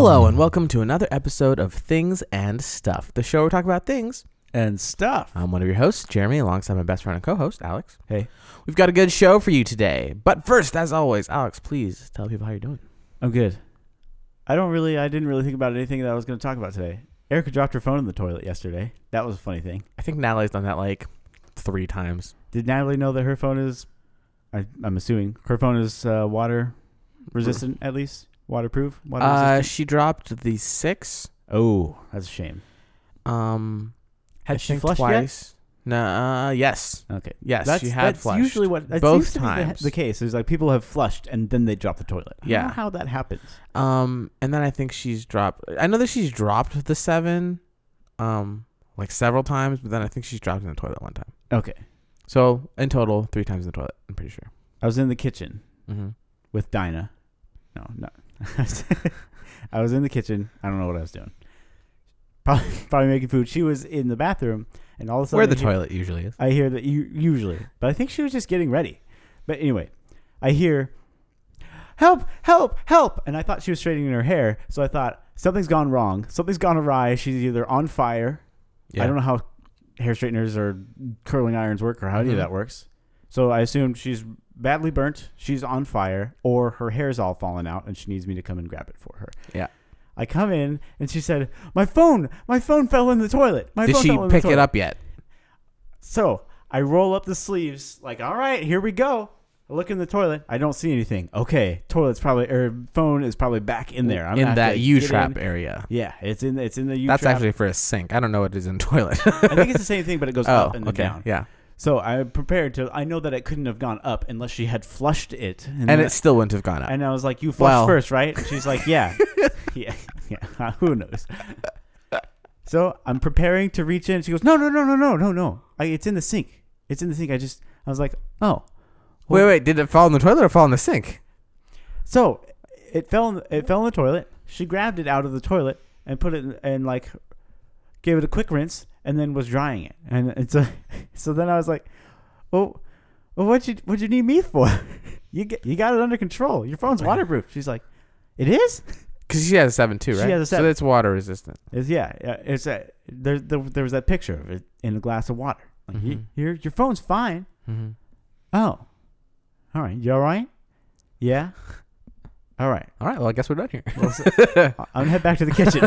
Hello and welcome to another episode of Things and Stuff, the show where we talk about things. and stuff. I'm one of your hosts, Jeremy, alongside my best friend and co-host, Alex. Hey, We've got a good show for you today. But first, as always, Alex, please tell people how you're doing. I'm good. I don't really. I didn't really think about anything that I was going to talk about today. Erica dropped her phone in the toilet yesterday. That was a funny thing. I think Natalie's done that like three times. Did Natalie know that her phone is? I, I'm assuming her phone is uh, water resistant, at least waterproof. Water Uh, she dropped the six. Oh, that's a shame. Um, Had I she flushed yet? twice. No, uh, yes, Okay. yes, That's, she had that's flushed. usually what that both be the- times. The, case is like people have flushed and then they drop the toilet. I don't Yeah. know how that happens. Um, and then I think she's dropped. I know that she's dropped the seven, um, like several times, but then I think she's dropped in the toilet one time. Okay. So in total, three times in the toilet. I'm pretty sure. I was in the kitchen Mm-hmm. with Dinah. No, no. I was in the kitchen. I don't know what I was doing. Probably, probably making food. She was in the bathroom, and all of a sudden, Where the hear- toilet usually is. I hear that you usually, but I think she was just getting ready. But anyway, I hear, "Help! Help! Help!" And I thought she was straightening her hair, so I thought something's gone wrong. Something's gone awry. She's either on fire. Yeah. I don't know how hair straighteners or curling irons work or how any Mhm. of that works. So I assumed she's badly burnt, she's on fire, or her hair's all fallen out and she needs me to come and grab it for her. Yeah. I come in and she said, "My phone, my phone fell in the toilet. My Did phone she fell in the pick it toilet." up yet? So I roll up the sleeves, like, "All right, here we go." I look in the toilet. I don't see anything. Okay, toilet's probably or phone is probably back in there. I'm gonna in have that U trap in. area. Yeah, it's in it's in the U trap area. That's trap. actually for a sink. I don't know what it is in toilet. I think it's the same thing, but it goes oh, up and then okay, down. yeah. So I'm prepared to. I know that it couldn't have gone up unless she had flushed it. And then- it still wouldn't have gone up. and I was like, "You flushed Well- first, right?" And she's like, "Yeah, yeah, yeah." Who knows? So I'm preparing to reach in. She goes, "No, no, no, no, no, no, no. I, it's in the sink. It's in the sink." I just, I was like, "Oh." wait, wait. Did it fall in the toilet or fall in the sink? So it fell. In, it fell in the toilet. She grabbed it out of the toilet and put it in, and like gave it a quick rinse and then was drying it. And it's a. So then I was like, "Oh, well, what you what you need me for? you get you got it under control. Your phone's waterproof." She's like, "It is." Because she has a seven too, She right? has a So it's water resistant. It's yeah, yeah, it's a, there, there. There was that picture of it in a glass of water. Like, Mhm. "Y- your your phone's fine. Mm-hmm. Oh, all right. You all right? Yeah. All right. All right. Well, I guess we're done here. Well, so- I'm gonna head back to the kitchen.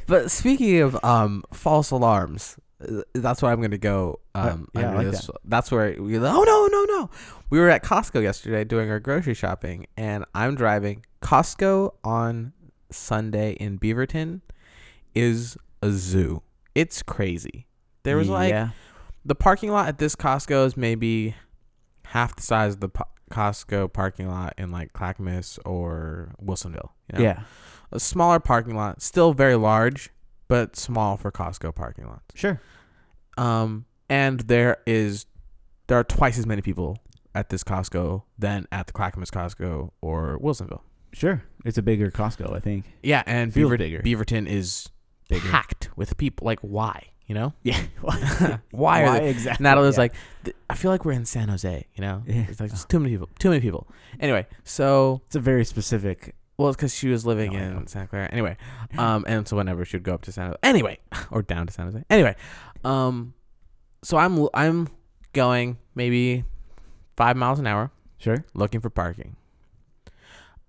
but speaking of um, false alarms, uh, that's where I'm going to go. Um, Uh, yeah, I under like this. That's where we. Oh no, no, no! We were at Costco yesterday doing our grocery shopping, and I'm driving. Costco on Sunday in Beaverton is a zoo. It's crazy. There was like yeah. the parking lot at this Costco is maybe half the size of the Costco parking lot in like Clackamas or Wilsonville. You know? yeah. a smaller parking lot, still very large, but small for Costco parking lots. Sure. Um, and there is there are twice as many people at this Costco than at the Clackamas Costco or Wilsonville. Sure. It's a bigger Costco, I think. Yeah, and Beaver- bigger. Beaverton is Bigger. packed with people. Like, why? You know, Yeah. why are they? exactly? Natalie's yeah. like, I feel like we're in San Jose. You know, Yeah. it's like just too many people. Too many people. Anyway, so it's a very specific. Well, it's because she was living No, in know. Santa Clara. Anyway, um, and so whenever she would go up to San Jose, anyway, or down to San Jose. Anyway, um, so I'm I'm going maybe five miles an hour Sure. looking for parking.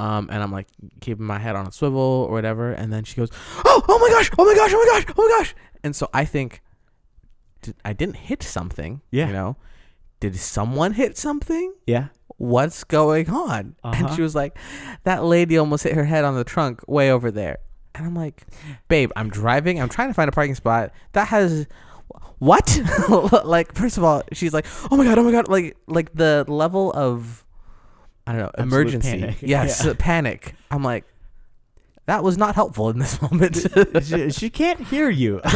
Um, and I'm like keeping my head on a swivel or whatever, and then she goes, "Oh, oh my gosh, oh my gosh, oh my gosh, oh my gosh!" And so I think did, I didn't hit something. Yeah. You know, did someone hit something? Yeah. what's going on? And Uh-huh. she was like, that lady almost hit her head on the trunk way over there. And I'm like, babe, I'm driving. I'm trying to find a parking spot that has what? like, first of all, she's like, oh my god, oh my god, like, like the level of I don't know Absolute emergency. panic. Yes, Yeah. panic. I'm like, that was not helpful in this moment. she, she can't hear you.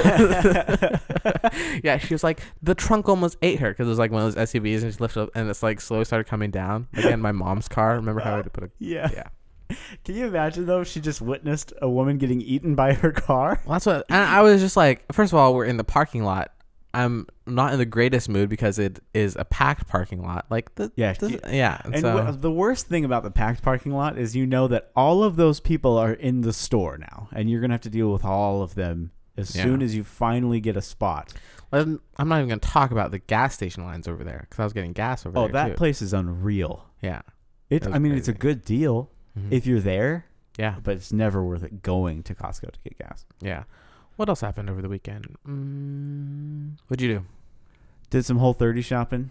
yeah, she was like, the trunk almost ate her because it was like one of those SUVs, and she lifted up, and it's like slowly started coming down. Again, my mom's car. Remember how I had to put a yeah. yeah. Can you imagine though? if She just witnessed a woman getting eaten by her car. Well, that's what. And I was just like, first of all, we're in the parking lot I'm not in the greatest mood because it is a packed parking lot. Like the Yeah, yeah. And so wha- the worst thing about the packed parking lot is you know that all of those people are in the store now, and you're gonna have to deal with all of them as Yeah. soon as you finally get a spot. I'm I'm not even gonna talk about the gas station lines over there because I was getting gas over Oh, there. Oh, that too. place is unreal. Yeah. It. I mean, it's a good deal Mhm. if you're there, yeah. but it's never worth it going to Costco to get gas. Yeah. What else happened over the weekend? Mm, what'd you do? Did some Whole 30 shopping.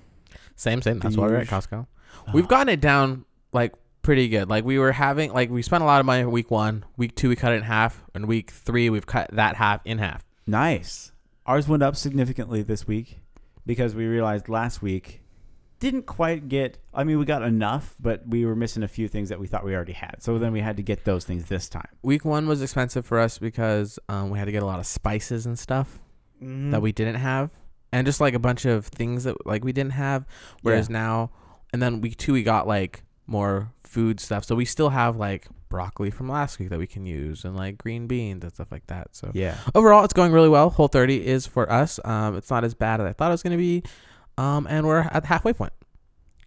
Same, same. That's why we're at Huge. Costco. We've gotten it down like pretty good. Like we were having, like we spent a lot of money week one. Week two, we cut it in half. And week three, we've cut that half in half. Nice. Ours went up significantly this week because we realized last week didn't quite get. I mean, we got enough, but we were missing a few things that we thought we already had. So then we had to get those things this time. Week one was expensive for us because um, we had to get a lot of spices and stuff that we didn't have, and just like a bunch of things that like we didn't have. Whereas now, and then week two, we got like more food stuff. So we still have like broccoli from last week that we can use, and like green beans and stuff like that. So Yeah. overall it's going really well whole 30 is for us um it's not as bad as i thought it was going to be um and we're at the halfway point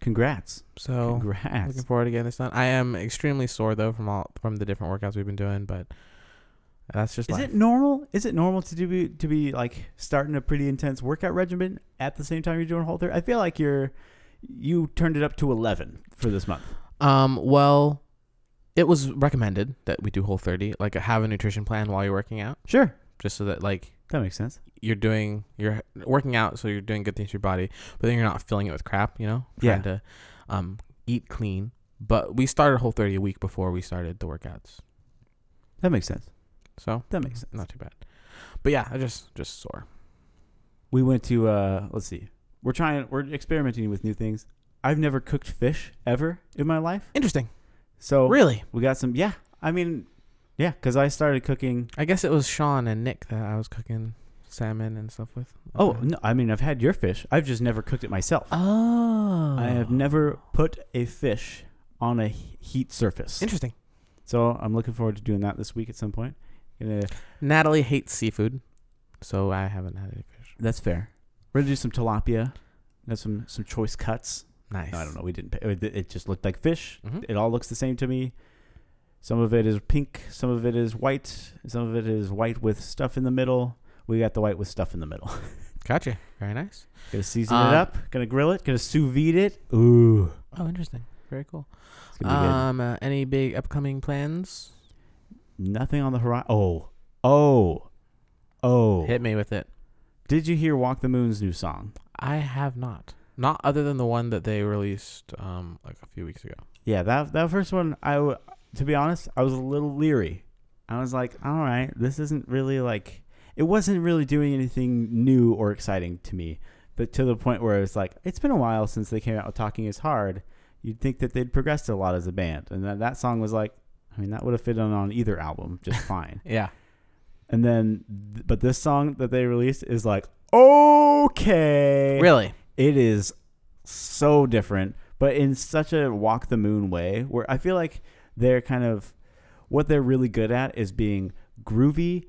Congrats. so Congrats. looking forward to getting this done i am extremely sore though from all from the different workouts we've been doing but that's just Is life. it normal? Is it normal to do to be like starting a pretty intense workout regimen at the same time you're doing Whole 30? I feel like you're you turned it up to 11 for this month. um well it was recommended that we do whole 30 like have a nutrition plan while you're working out Sure. just so that like That makes sense. you're doing you're working out so you're doing good things to your body but then you're not filling it with crap you know Yeah. trying to um eat clean but we started whole 30 a week before we started the workouts That makes sense. so That makes sense. not too bad but yeah i just just sore We went to uh let's see. We're trying we're experimenting with new things. I've never cooked fish ever in my life. interesting So really we got some yeah. I mean yeah, cuz I started cooking i guess it was sean and nick that i was cooking salmon and stuff with Oh, no, I mean I've had your fish. I've just never cooked it myself. oh I have never put a fish on a he- heat surface. interesting So I'm looking forward to doing that this week at some point. Gonna, natalie hates seafood so i haven't had any fish that's fair. We're gonna do some tilapia. Got some some choice cuts. nice I don't know. We didn't. Pay, it it just looked like fish. Mhm. It all looks the same to me. Some of it is pink. Some of it is white. Some of it is white with stuff in the middle. We got the white with stuff in the middle. gotcha very nice Gonna season Um, it up. Gonna grill it. Gonna sous vide it. Ooh, oh interesting very cool it's gonna be Um, uh, any big upcoming plans? Nothing on the horizon. Oh, oh, oh. Hit me with it. Did you hear Walk the Moon's new song? I have not. Not other than the one that they released um like a few weeks ago. Yeah, that that first one. I w- to be honest, I was a little leery. I was like, all right, this isn't really like. It wasn't really doing anything new or exciting to me. But to the point where it's like, it's been a while since they came out with "Talking Is Hard." You'd think that they'd progressed a lot as a band, and that that song was like, I mean, that would have fit on on either album just fine. Yeah. and then, but this song that they released is like, okay, Really? it is so different, but in such a walk the moon way where I feel like they're kind of what they're really good at is being groovy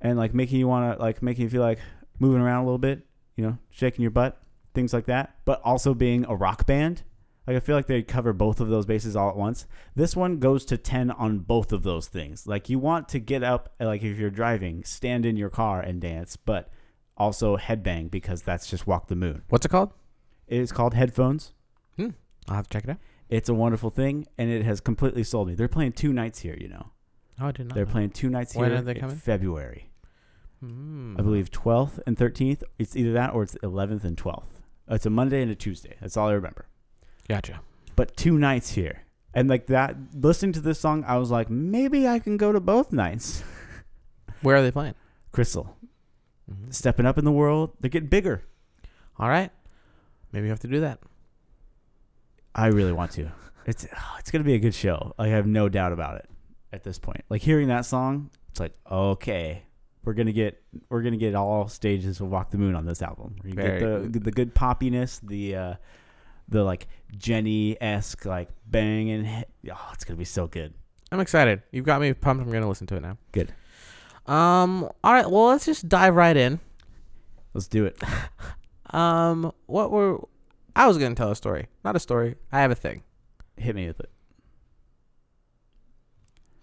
and like making you want to like making you feel like moving around a little bit, you know, shaking your butt, things like that, but also being a rock band. Like I feel like they cover both of those bases all at once. This one goes to 10 on both of those things. Like you want to get up like if you're driving, stand in your car and dance, but also headbang because that's just walk the moon. What's it called? It is called Headphones. Hmm. I'll have to check it out. It's a wonderful thing, and it has completely sold me. They're playing two nights here, you know. Oh, I did not. They're know. playing two nights When here are they in coming? February. Hmm. I believe 12th and 13th. It's either that or it's 11th and 12th. It's a Monday and a Tuesday. That's all I remember. Gotcha. But two nights here. And like that, listening to this song, I was like, maybe I can go to both nights. Where are they playing? Crystal, Mhm. stepping up in the world. They're getting bigger. All right. Maybe you have to do that. I really want to. It's oh, it's gonna be a good show. I have no doubt about it at this point. Like hearing that song, it's like okay, we're gonna get we're gonna get all stages of Walk the Moon on this album. We're gonna Very get the the good poppiness, the uh, the like Jenny esque like banging. Oh, it's gonna be so good. I'm excited. You've got me pumped. I'm gonna listen to it now. Good. Um. All right. Well, let's just dive right in. Let's do it. Um, what were I was gonna tell a story, not a story. I have a thing. Hit me with it.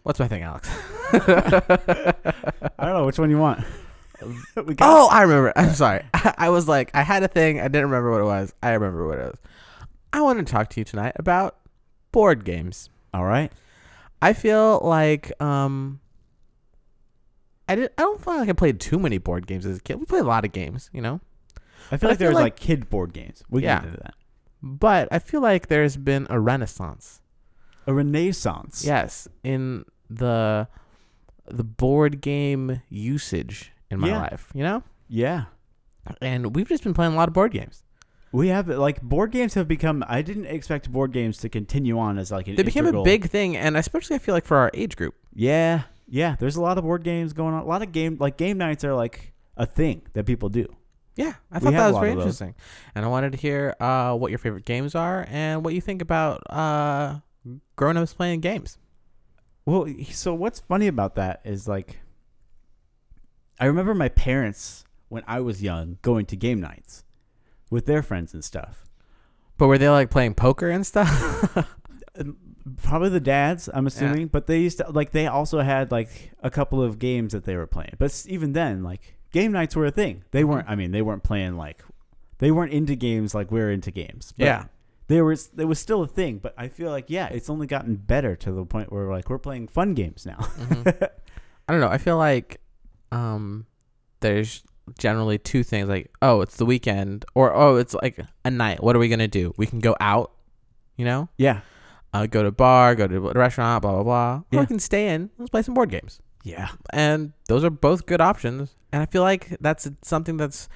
What's my thing, Alex? I don't know which one you want. we got oh, I remember. I'm sorry. I was like, I had a thing. I didn't remember what it was. I remember what it was. I want to talk to you tonight about board games. all right. I feel like um I did I don't feel like I played too many board games as a kid. We played a lot of games, you know. I But feel I like feel there's like- like, kid board games. We Yeah. can get into that. But I feel like there's been a renaissance. A renaissance. Yes, in the the board game usage in my Yeah. life, you know? Yeah. And we've just been playing a lot of board games. We have like board games have become. I didn't expect board games to continue on as like an. They became a big thing and especially I feel like for our age group. Yeah, yeah. There's a lot of board games going on. A lot of game like game nights are like a thing that people do. Yeah, I thought that was very interesting. And I wanted to hear uh, what your favorite games are and what you think about uh, grown ups playing games. Well, so what's funny about that is like, I remember my parents when I was young going to game nights with their friends and stuff. But were they like playing poker and stuff? Probably the dads, I'm assuming, but they used to like they also had like a couple of games that they were playing. But even then, like game nights were a thing. They weren't. I mean, they weren't playing like they weren't into games like we're into games. But Yeah. There was there was still a thing, but I feel like yeah, it's only gotten better to the point where like we're playing fun games now. I don't know. I feel like um, there's generally two things like, oh, it's the weekend, or oh, it's like a night. What are we going to do? We can go out, you know, yeah, uh, go to a bar, go to a restaurant, blah, blah, blah. Or Yeah. we can stay in, let's play some board games. yeah, and those are both good options. And I feel like that's something that's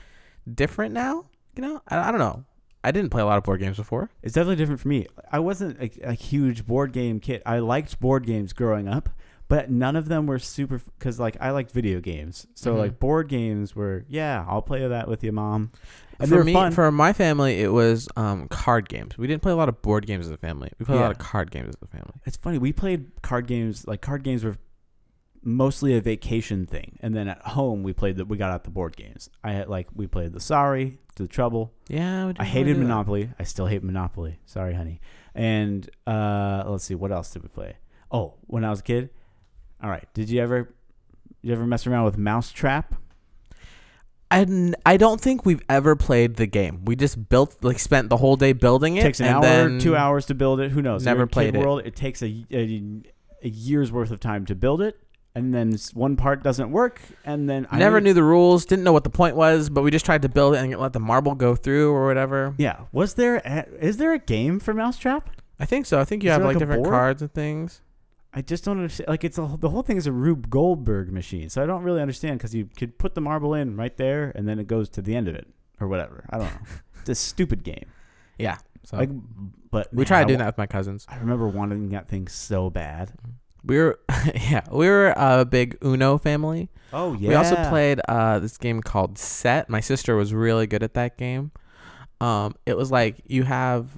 different now. You know, I, I don't know. I didn't play a lot of board games before. it's definitely different for me. I wasn't a, a huge board game kid. I liked board games growing up, but none of them were super because like I liked video games. So Mhm. like board games were yeah, I'll play that with you, mom. And for me, fun. for my family, it was um, card games. We didn't play a lot of board games as a family. We played a lot of card games as a family. It's funny. We played card games. Like card games were mostly a vacation thing, and then at home we played that. We got out the board games. I had like we played the Sorry, the Trouble. Yeah, we I hated do that. Monopoly. I still hate Monopoly. Sorry, honey. And uh, let's see, what else did we play? Oh, when I was a kid. All right. Did you ever, you ever mess around with Mousetrap? I don't think we've ever played the game. We just built, like, spent the whole day building it. It takes an and hour, then two hours to build it. Who knows? Never You're in Kid played it. World. It takes a, a, a year's worth of time to build it, and then one part doesn't work, and then I Never knew the rules, didn't know what the point was, but we just tried to build it and let the marble go through or whatever. Yeah. Was there? A, is there a game for Mousetrap? I think so. I think you Is have there, like, like, a different board? cards and things. I just don't understand. Like it's a, the whole thing is a Rube Goldberg machine, so I don't really understand because you could put the marble in right there, and then it goes to the end of it or whatever. I don't know. it's a stupid game. Yeah. So Like, but we man, tried I doing wa- that with my cousins. I remember wanting that thing so bad. Mm-hmm. We were, yeah, we were a big Uno family. Oh yeah. We also played uh, this game called Set. My sister was really good at that game. Um, it was like you have,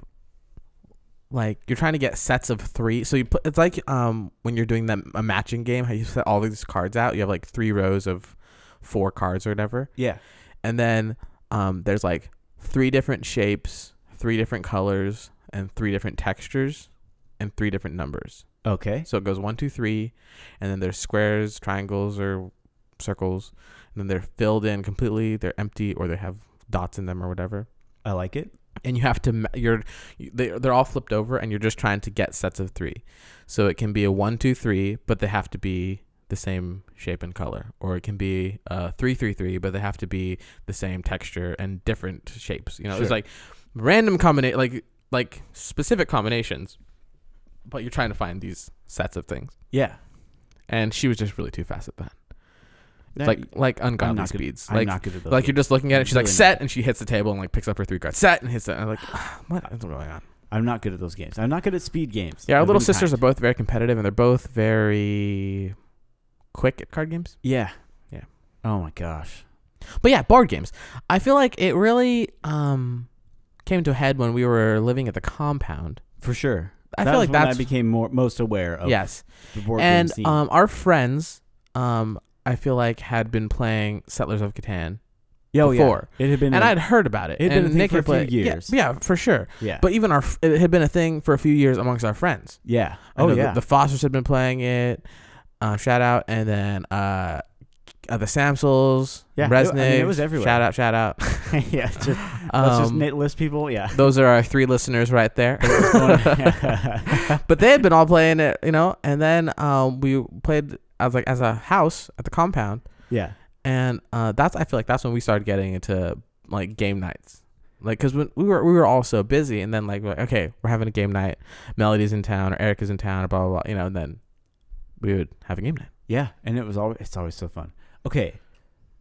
like you're trying to get sets of three. So you put it's like um when you're doing that a matching game, how you set all these cards out. You have like three rows of four cards or whatever, Yeah. and then um there's like three different shapes, three different colors, and three different textures, and three different numbers. Okay. So it goes one, two, three, and then there's squares, triangles, or circles, and then they're filled in completely. They're empty, or they have dots in them, or whatever. I like it. And you have to you're you- they they're all flipped over, and you're just trying to get sets of three. So it can be a one, two, three, but they have to be the same shape and color, or it can be uh three, three, three, but they have to be the same texture and different shapes. You know, Sure. it's like random combination, like like specific combinations, but you're trying to find these sets of things Yeah. and she was just really too fast at that. That- like like ungodly not good- speeds. I'm like not good at those. like you're games. just looking at it. She's like Really set, and she hits the table and like picks up her three cards. Set and hits it. I'm like, what is going on? I'm not good at those games. I'm not good at speed games. Yeah, our of little any sisters are both very competitive, and they're both very quick at card games. Yeah. Yeah. Oh my gosh. But yeah, board games. I feel like it really um came to a head when we were living at the compound. For sure. I That feel like when that's I became more most aware of yes. the board and game scene. um, our friends, um, I feel like had been playing Settlers of Catan Oh, yeah. before. It had been, and I'd heard about it. It had been a thing Nick for a few played- yeah, years. Yeah, for sure. yeah, But even our it had been a thing for a few years amongst our friends. yeah. I Oh yeah. the, the Fosters had been playing it. Uh, shout out, and then uh, uh the Samsels, Yeah, Resnick. I mean, it was everywhere. Shout out, shout out. yeah. Just, let's just Um, na- list people. Yeah. those are our three listeners right there. but they had been all playing it, you know. And then um, we played as like as a house at the compound, yeah. and uh, that's I feel like that's when we started getting into like game nights. Like, cause when we were we were all so busy, and then like, we're like, okay, we're having a game night. Melody's in town, or Erica's in town, or blah blah blah. You know, and then we would have a game night. Yeah, and it was always it's always so fun. Okay,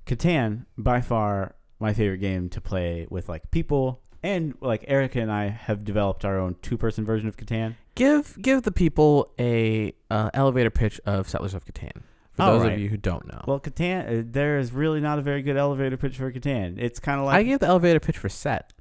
Catan by far my favorite game to play with like people, and like Erica and I have developed our own two person version of Catan. Give give the people a uh, elevator pitch of Settlers of Catan for All those right. of you who don't know. Well, Catan, uh, there is really not a very good elevator pitch for Catan. It's kind of like I gave the elevator pitch for Set.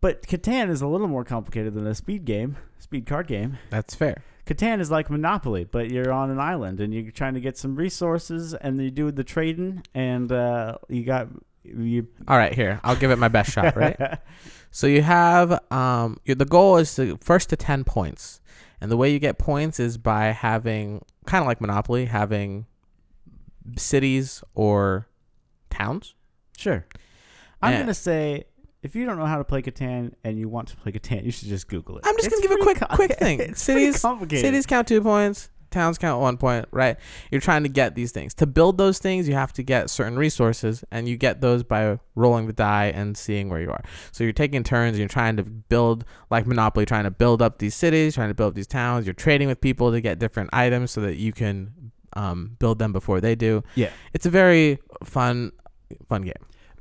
but Catan is a little more complicated than a speed game, speed card game. That's fair. Catan is like Monopoly, but you're on an island and you're trying to get some resources, and you do the trading, and uh, you got you. All right, here I'll give it my best shot. Right. So you have um the goal is to first to 10 points. And the way you get points is by having kind of like Monopoly, having cities or towns. Sure. I'm Yeah. gonna say if you don't know how to play Catan and you want to play Catan, you should just Google it. I'm just It's to give a pretty quick com- quick thing. It's pretty cities complicated. cities count 2 points, towns count 1 point, right? You're trying to get these things. To build those things, you have to get certain resources and you get those by rolling the die and seeing where you are. So you're taking turns and you're trying to build like Monopoly, trying to build up these cities, trying to build up these towns. You're trading with people to get different items so that you can um, build them before they do. Yeah. It's a very fun fun game.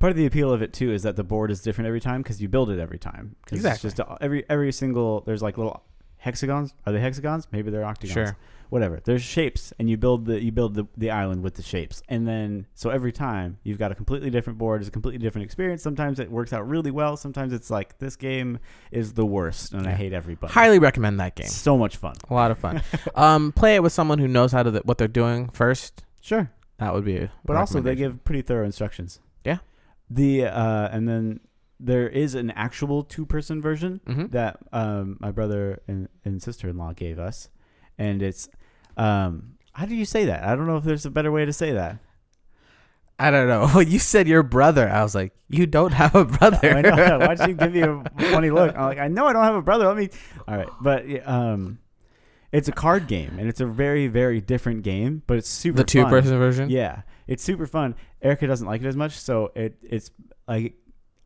Part of the appeal of it too is that the board is different every time because you build it every time. 'Cause Exactly. It's just every every single there's like little hexagons. Are they hexagons? Maybe they're octagons. Sure. Whatever. There's shapes, and you build the you build the, the island with the shapes, and then so every time you've got a completely different board. It's a completely different experience. Sometimes it works out really well. Sometimes it's like this game is the worst, and I Yeah. hate everybody. Highly recommend that game. So much fun. A lot of fun. um, play it with someone who knows how to th- what they're doing first. Sure. That would be. a But also they recommendation. give pretty thorough instructions. The uh, and then there is an actual two person version Mhm. that um, my brother and, and sister in law gave us, and it's um, how do you say that? I don't know if there's a better way to say that. I don't know. When you said your brother, I was like, you don't have a brother. I know. Why'd you give me a funny look? I'm like, I know I don't have a brother. Let me. All right, but um, it's a card game, and it's a very very different game, but it's super. Fun. The two fun. person version. Yeah, it's super fun. Erica doesn't like it as much, so it it's like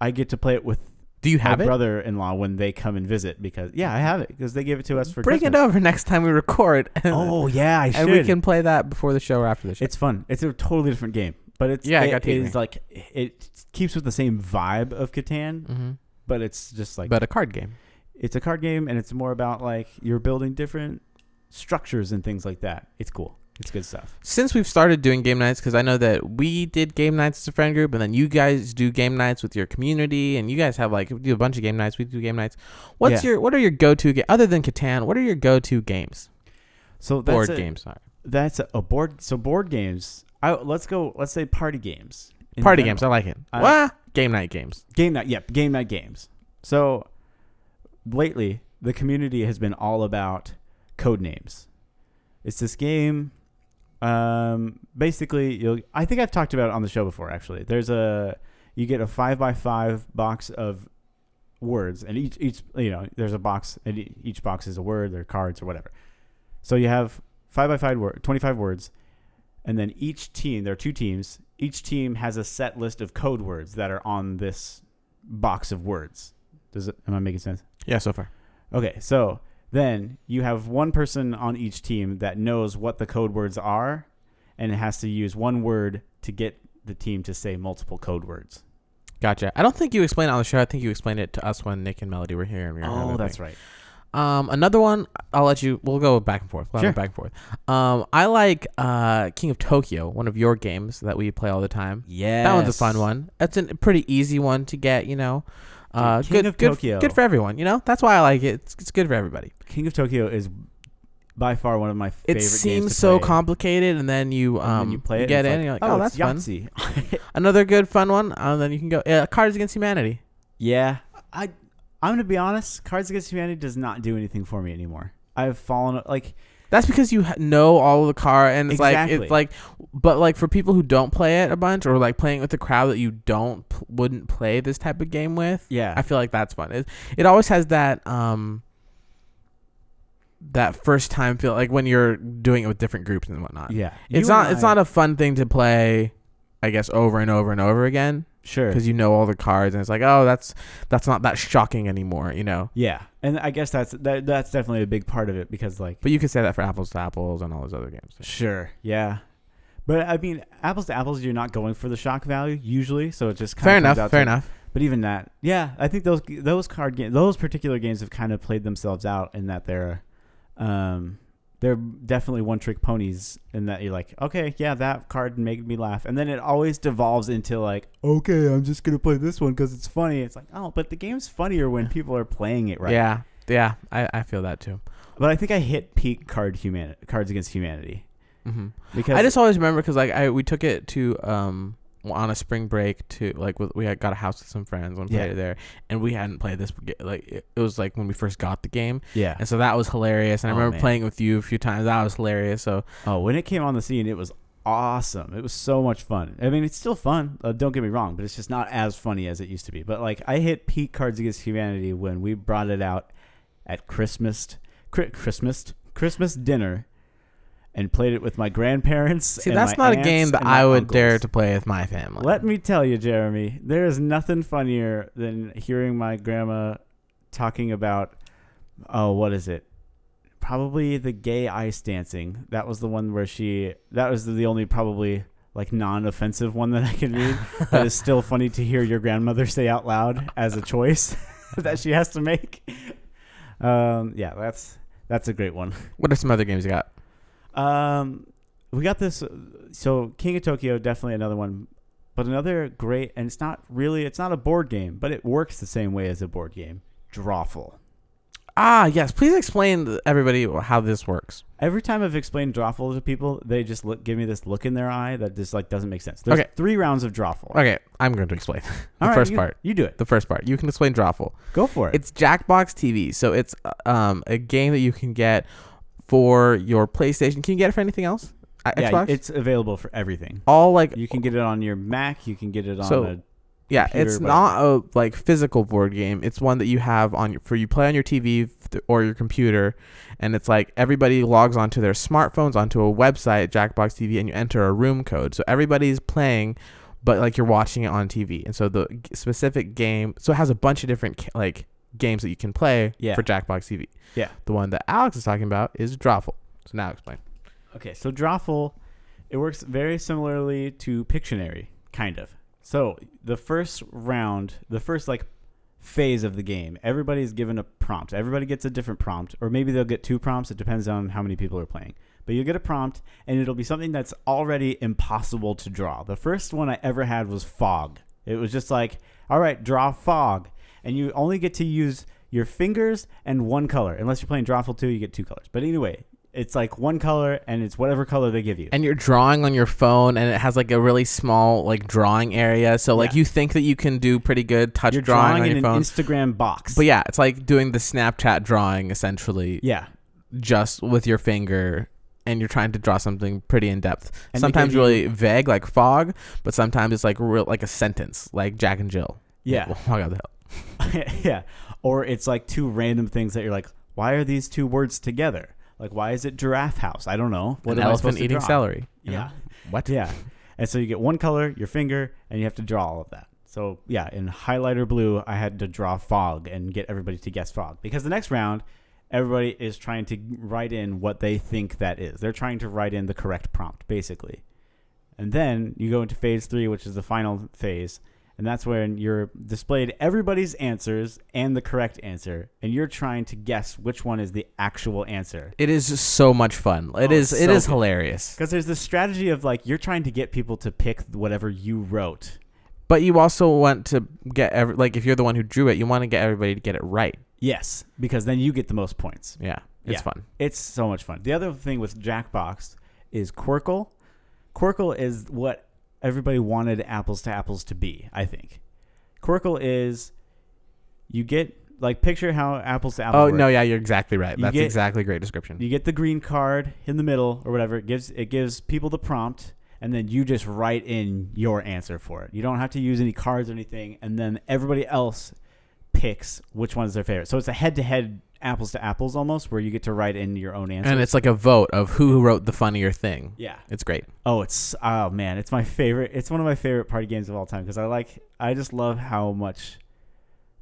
I get to play it with Do you my have it? brother-in-law when they come and visit because yeah, I have it because they gave it to us for Bring Christmas. it over next time we record. Oh yeah, I should. and we can play that before the show or after the show. It's fun. It's a totally different game, but it's Yeah, it got to like it keeps with the same vibe of Catan, hmm but it's just like but a card game. it's a card game and it's more about like you're building different structures and things like that. It's cool. It's good stuff. Since we've started doing game nights, because I know that we did game nights as a friend group, and then you guys do game nights with your community, and you guys have like do a bunch of game nights. We do game nights. What's Yeah. your what are your go to ga- other than Catan? What are your go to games? So that's Board a, games. Sorry. That's a, a board. So board games. I, let's go. Let's say party games. Party general. games. I like it. Uh, Wah! game night games. Game night. Yep. Game night games. So lately, the community has been all about code names. It's this game. Um, basically, you'll. I think I've talked about it on the show before. Actually, there's a. You get a five by five box of words, and each each you know there's a box, and each box is a word, or cards, or whatever. So you have five by five word, twenty five words, and then each team. There are two teams. Each team has a set list of code words that are on this box of words. Does it? Am I making sense? Yeah, so far. Okay, so then you have one person on each team that knows what the code words are, and it has to use one word to get the team to say multiple code words. Gotcha. I don't think you explained it on the show. I think you explained it to us when Nick and Melody were here. And we were Oh, that's thing. right. Um, another one. I'll let you. We'll go back and forth. We'll Sure. back and forth. Um, I like uh King of Tokyo, one of your games that we play all the time. Yeah, That one's a fun one. That's a pretty easy one to get. You know, uh, King good, of good, Tokyo. good for everyone. You know, that's why I like it. It's, it's good for everybody. King of Tokyo is by far one of my favorite. It seems so play. complicated, and then you um then you play it, get and in, like, you're like, oh, it's that's fun. Another good fun one. And then you can go uh, Cards Against Humanity. yeah, I I'm gonna be honest. Cards Against Humanity does not do anything for me anymore. I've fallen like That's because you know all of the car, and it's like it's like, but like for people who don't play it a bunch, or like playing with a crowd that you don't p- wouldn't play this type of game with. yeah, I feel like that's fun. It, it always has that um that first time feel like when you're doing it with different groups and whatnot. yeah. It's You not it's I- not a fun thing to play, I guess over and over and over again sure. because you know all the cards and it's like oh that's that's not that shocking anymore, you know. Yeah, and I guess that's that, that's definitely a big part of it because like But you could say that for apples to apples and all those other games. sure, yeah. But I mean, apples to apples, you're not going for the shock value usually, so it just kind Fair of enough. Fair to, enough. But even that, yeah, I think those those card games, those particular games have kind of played themselves out in that they're, um, they're definitely one trick ponies in that you're like, okay, yeah, that card made me laugh, and then it always devolves into like, okay, I'm just gonna play this one because it's funny. It's like, oh, but the game's funnier when people are playing it right. Yeah. Yeah. I, I feel that too. But I think I hit peak card human Cards Against Humanity hmm because I just always remember because like I we took it to um on a spring break to like we had got a house with some friends and played Yeah. there and we hadn't played this like it, was like when we first got the game yeah. and so that was hilarious and I Oh, remember man. playing with you a few times that was hilarious so Oh, when it came on the scene, it was awesome. It was so much fun. I mean, it's still fun. Uh, don't get me wrong, but it's just not as funny as it used to be. But like, I hit peak Cards Against Humanity when we brought it out at Christmas, Chri- Christmas, Christmas dinner, and played it with my grandparents. see that's not a game that I would uncles. dare to play with my family Let me tell you, Jeremy, there is nothing funnier than hearing my grandma talking about, oh, what is it? Probably the gay ice dancing. That was the one where she, that was the only probably like non offensive one that I can read. that is still funny to hear your grandmother say out loud as a choice that she has to make. Um, yeah, that's, that's a great one. what are some other games you got Um, we got this. So King of Tokyo, definitely another one, but another great, and it's not really, it's not a board game, but it works the same way as a board game. Drawful. ah yes please explain to everybody how this works Every time I've explained Drawful to people, they just look, give me this look in their eye that just like doesn't make sense. There's Okay. three rounds of Drawful. okay I'm going to explain the right, first you- part You do it. the first part you can explain Drawful Go for it. It's Jackbox TV, so it's uh, um a game that you can get for your PlayStation. Can you get it for anything else? Uh, yeah, Xbox. it's available for everything. all like You can get it on your Mac. You can get it on So, a yeah. It's not a like physical board game. It's one that you have on your, for you play on your TV or your computer, and it's like everybody logs onto their smartphones onto a website Jackbox TV, and you enter a room code. So everybody's playing. But like you're watching it on TV, and so the specific game, so it has a bunch of different like games that you can play Yeah. for Jackbox TV. Yeah. The one that Alex is talking about is Drawful. So now explain. Okay, so Drawful, it works very similarly to Pictionary, kind of. So the first round, the first like phase of the game, everybody's given a prompt. Everybody gets a different prompt, or maybe they'll get two prompts. It depends on how many people are playing. But you'll get a prompt, and it'll be something that's already impossible to draw. The first one I ever had was fog. It was just like, all right, draw fog, and you only get to use your fingers and one color. Unless you're playing Drawful 2, you get two colors. But anyway, it's like one color, and it's whatever color they give you. And you're drawing on your phone, and it has like a really small like drawing area. So like Yeah. you think that you can do pretty good touch You're drawing, drawing on in your an phone. Instagram box. but yeah, it's like doing the Snapchat drawing essentially, yeah, just with your finger, and you're trying to draw something pretty in depth. And sometimes you- really vague, like fog, but sometimes it's like real, like a sentence, like Jack and Jill. yeah, Like, what the hell? yeah. Or it's like two random things that you're like, why are these two words together? Like, why is it giraffe house? I don't know. What An am I supposed to eating draw? celery. you know? Yeah. What? Yeah. And so you get one color, your finger, and you have to draw all of that. So yeah, in highlighter blue, I had to draw fog and get everybody to guess fog because the next round, everybody is trying to write in what they think that is. They're trying to write in the correct prompt, basically. And then you go into phase three, which is the final phase, and that's when you're displayed everybody's answers and the correct answer, and you're trying to guess which one is the actual answer. It is just so much fun. It Oh, is. It so is good. hilarious. Because there's this strategy of like you're trying to get people to pick whatever you wrote. But you also want to get every like if you're the one who drew it, you want to get everybody to get it right. Yes, because then you get the most points. Yeah. It's Yeah. fun. It's so much fun. The other thing with Jackbox is Quirkle. Quirkle is what everybody wanted apples to apples to be, I think. Quirkle is you get like picture how apples to apples Oh work. no, yeah, you're exactly right. You That's get- exactly a great description. You get the green card in the middle or whatever. It gives it gives people the prompt and then you just write in your answer for it. You don't have to use any cards or anything and then everybody else picks which one is their favorite. So it's a head-to-head apples to apples almost where you get to write in your own answer. and it's like a vote of who wrote the funnier thing. yeah. It's great. Oh, it's oh man, it's my favorite. It's one of my favorite party games of all time because I like. I just love how much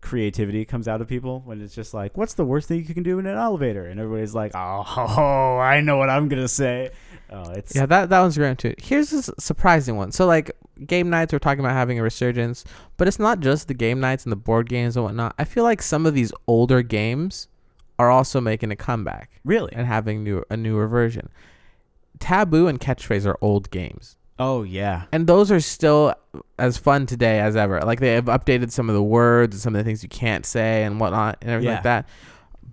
creativity comes out of people when it's just like, "What's the worst thing you can do in an elevator?" And everybody's like, "Oh, I know what I'm gonna say." Oh, it's Yeah, that that one's great too. Here's a surprising one. So like game nights, we're talking about having a resurgence, but it's not just the game nights and the board games and whatnot. I feel like some of these older games are also making a comeback really. and having new a newer version. Taboo and Catchphrase are old games. Oh yeah, And those are still as fun today as ever. Like they have updated some of the words and some of the things you can't say and whatnot and everything Yeah. like that.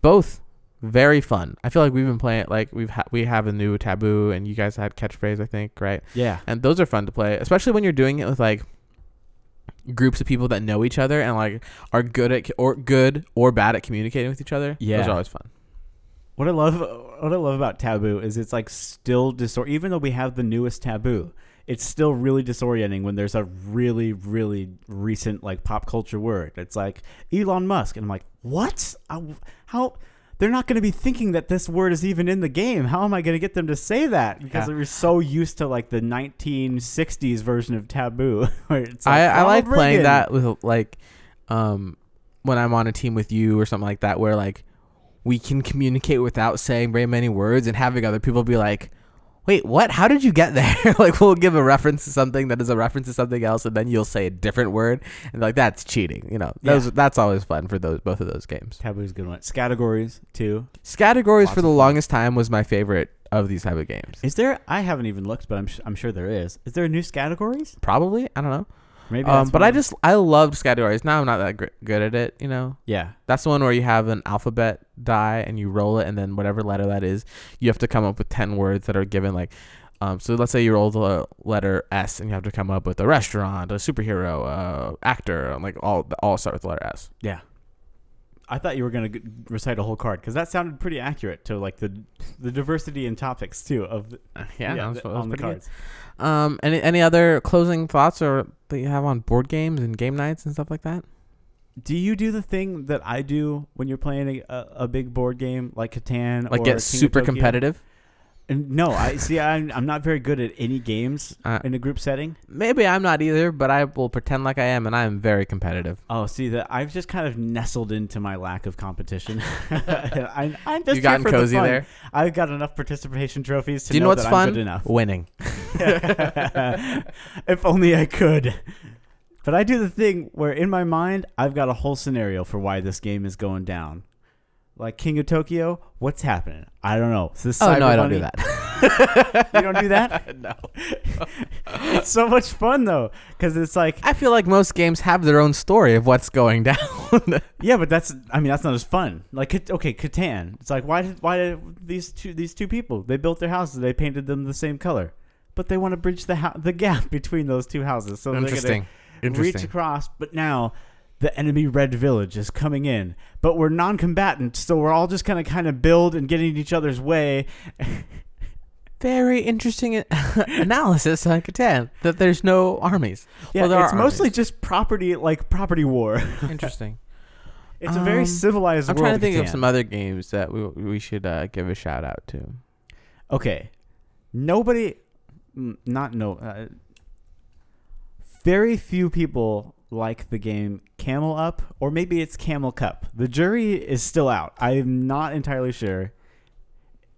Both very fun. I feel like we've been playing like we've ha- we have a new taboo and you guys had catchphrase I think right yeah, and those are fun to play especially when you're doing it with like groups of people that know each other and like are good at or good or bad at communicating with each other. those Yeah. are always fun. What I love, what I love about Taboo is it's like still disor. Even though we have the newest Taboo, it's still really disorienting when there's a really, really recent like pop culture word. It's like Elon Musk, and I'm like, what? I- How? They're not going to be thinking that this word is even in the game. How am I going to get them to say that? Because Yeah. we're so used to like the 1960s version of Taboo. It's I, like, I like playing Reagan. that with like um when I'm on a team with you or something like that where like we can communicate without saying very many words and having other people be like wait what how did you get there like we'll give a reference to something that is a reference to something else and then you'll say a different word and like that's cheating you know those Yeah. that's always fun for those both of those games Taboo's a good one. Categories too. categories Lots for the longest time was my favorite of these type of games Is there? I haven't even looked, but I'm sh- I'm sure there is. Is there a new categories? probably i don't know Maybe. um, but i just i loved categories now i'm not that gr- good at it you know yeah. That's the one where you have an alphabet die and you roll it, and then whatever letter that is, you have to come up with ten words that are given. Like, um, so let's say you roll the letter S, and you have to come up with a restaurant, a superhero, uh, actor, and like all all start with the letter S. Yeah. I thought you were gonna g- recite a whole card because that sounded pretty accurate to like the the diversity in topics too of the, Yeah, that was, that on the good. cards. Um, any any other closing thoughts or that you have on board games and game nights and stuff like that? Do you do the thing that I do when you're playing a, a, big board game like Catan? Like get super competitive? And no, I see. I'm I'm not very good at any games Uh, in a group setting. Maybe I'm not either, but I will pretend like I am, and I am very competitive. Oh, see that I've just kind of nestled into my lack of competition. I, I'm just you gotten here for the cozy fun. there. I've got enough participation trophies to Do you know what's that fun? I'm good enough. Winning. if only I could. But I do the thing where in my mind I've got a whole scenario for why this game is going down. Like King of Tokyo, what's happening? I don't know. Is this Oh no, I don't do that. You don't do that? no. it's so much fun though, because it's like, I feel like most games have their own story of what's going down. yeah, but that's, I mean, that's not as fun. Like, okay, Catan. It's like, why did, why did these two, these two people? They built their houses, they painted them the same color, but they want to bridge the ho- the gap between those two houses. So they're gonna Interesting. reach across, but now the enemy red village is coming in. But we're non-combatant, so we're all just kind of kind of build and get in each other's way. Very interesting analysis on Catan that there's no armies. Yeah, Well, there it's mostly armies. just property, like property war. Interesting. It's a very Um, civilized I'm trying to think of some other games that we we should uh, give a shout out to. Okay, nobody, mm, not no, uh, very few people like the game Camel Up, or maybe it's Camel Cup. The jury is still out. I'm not entirely sure.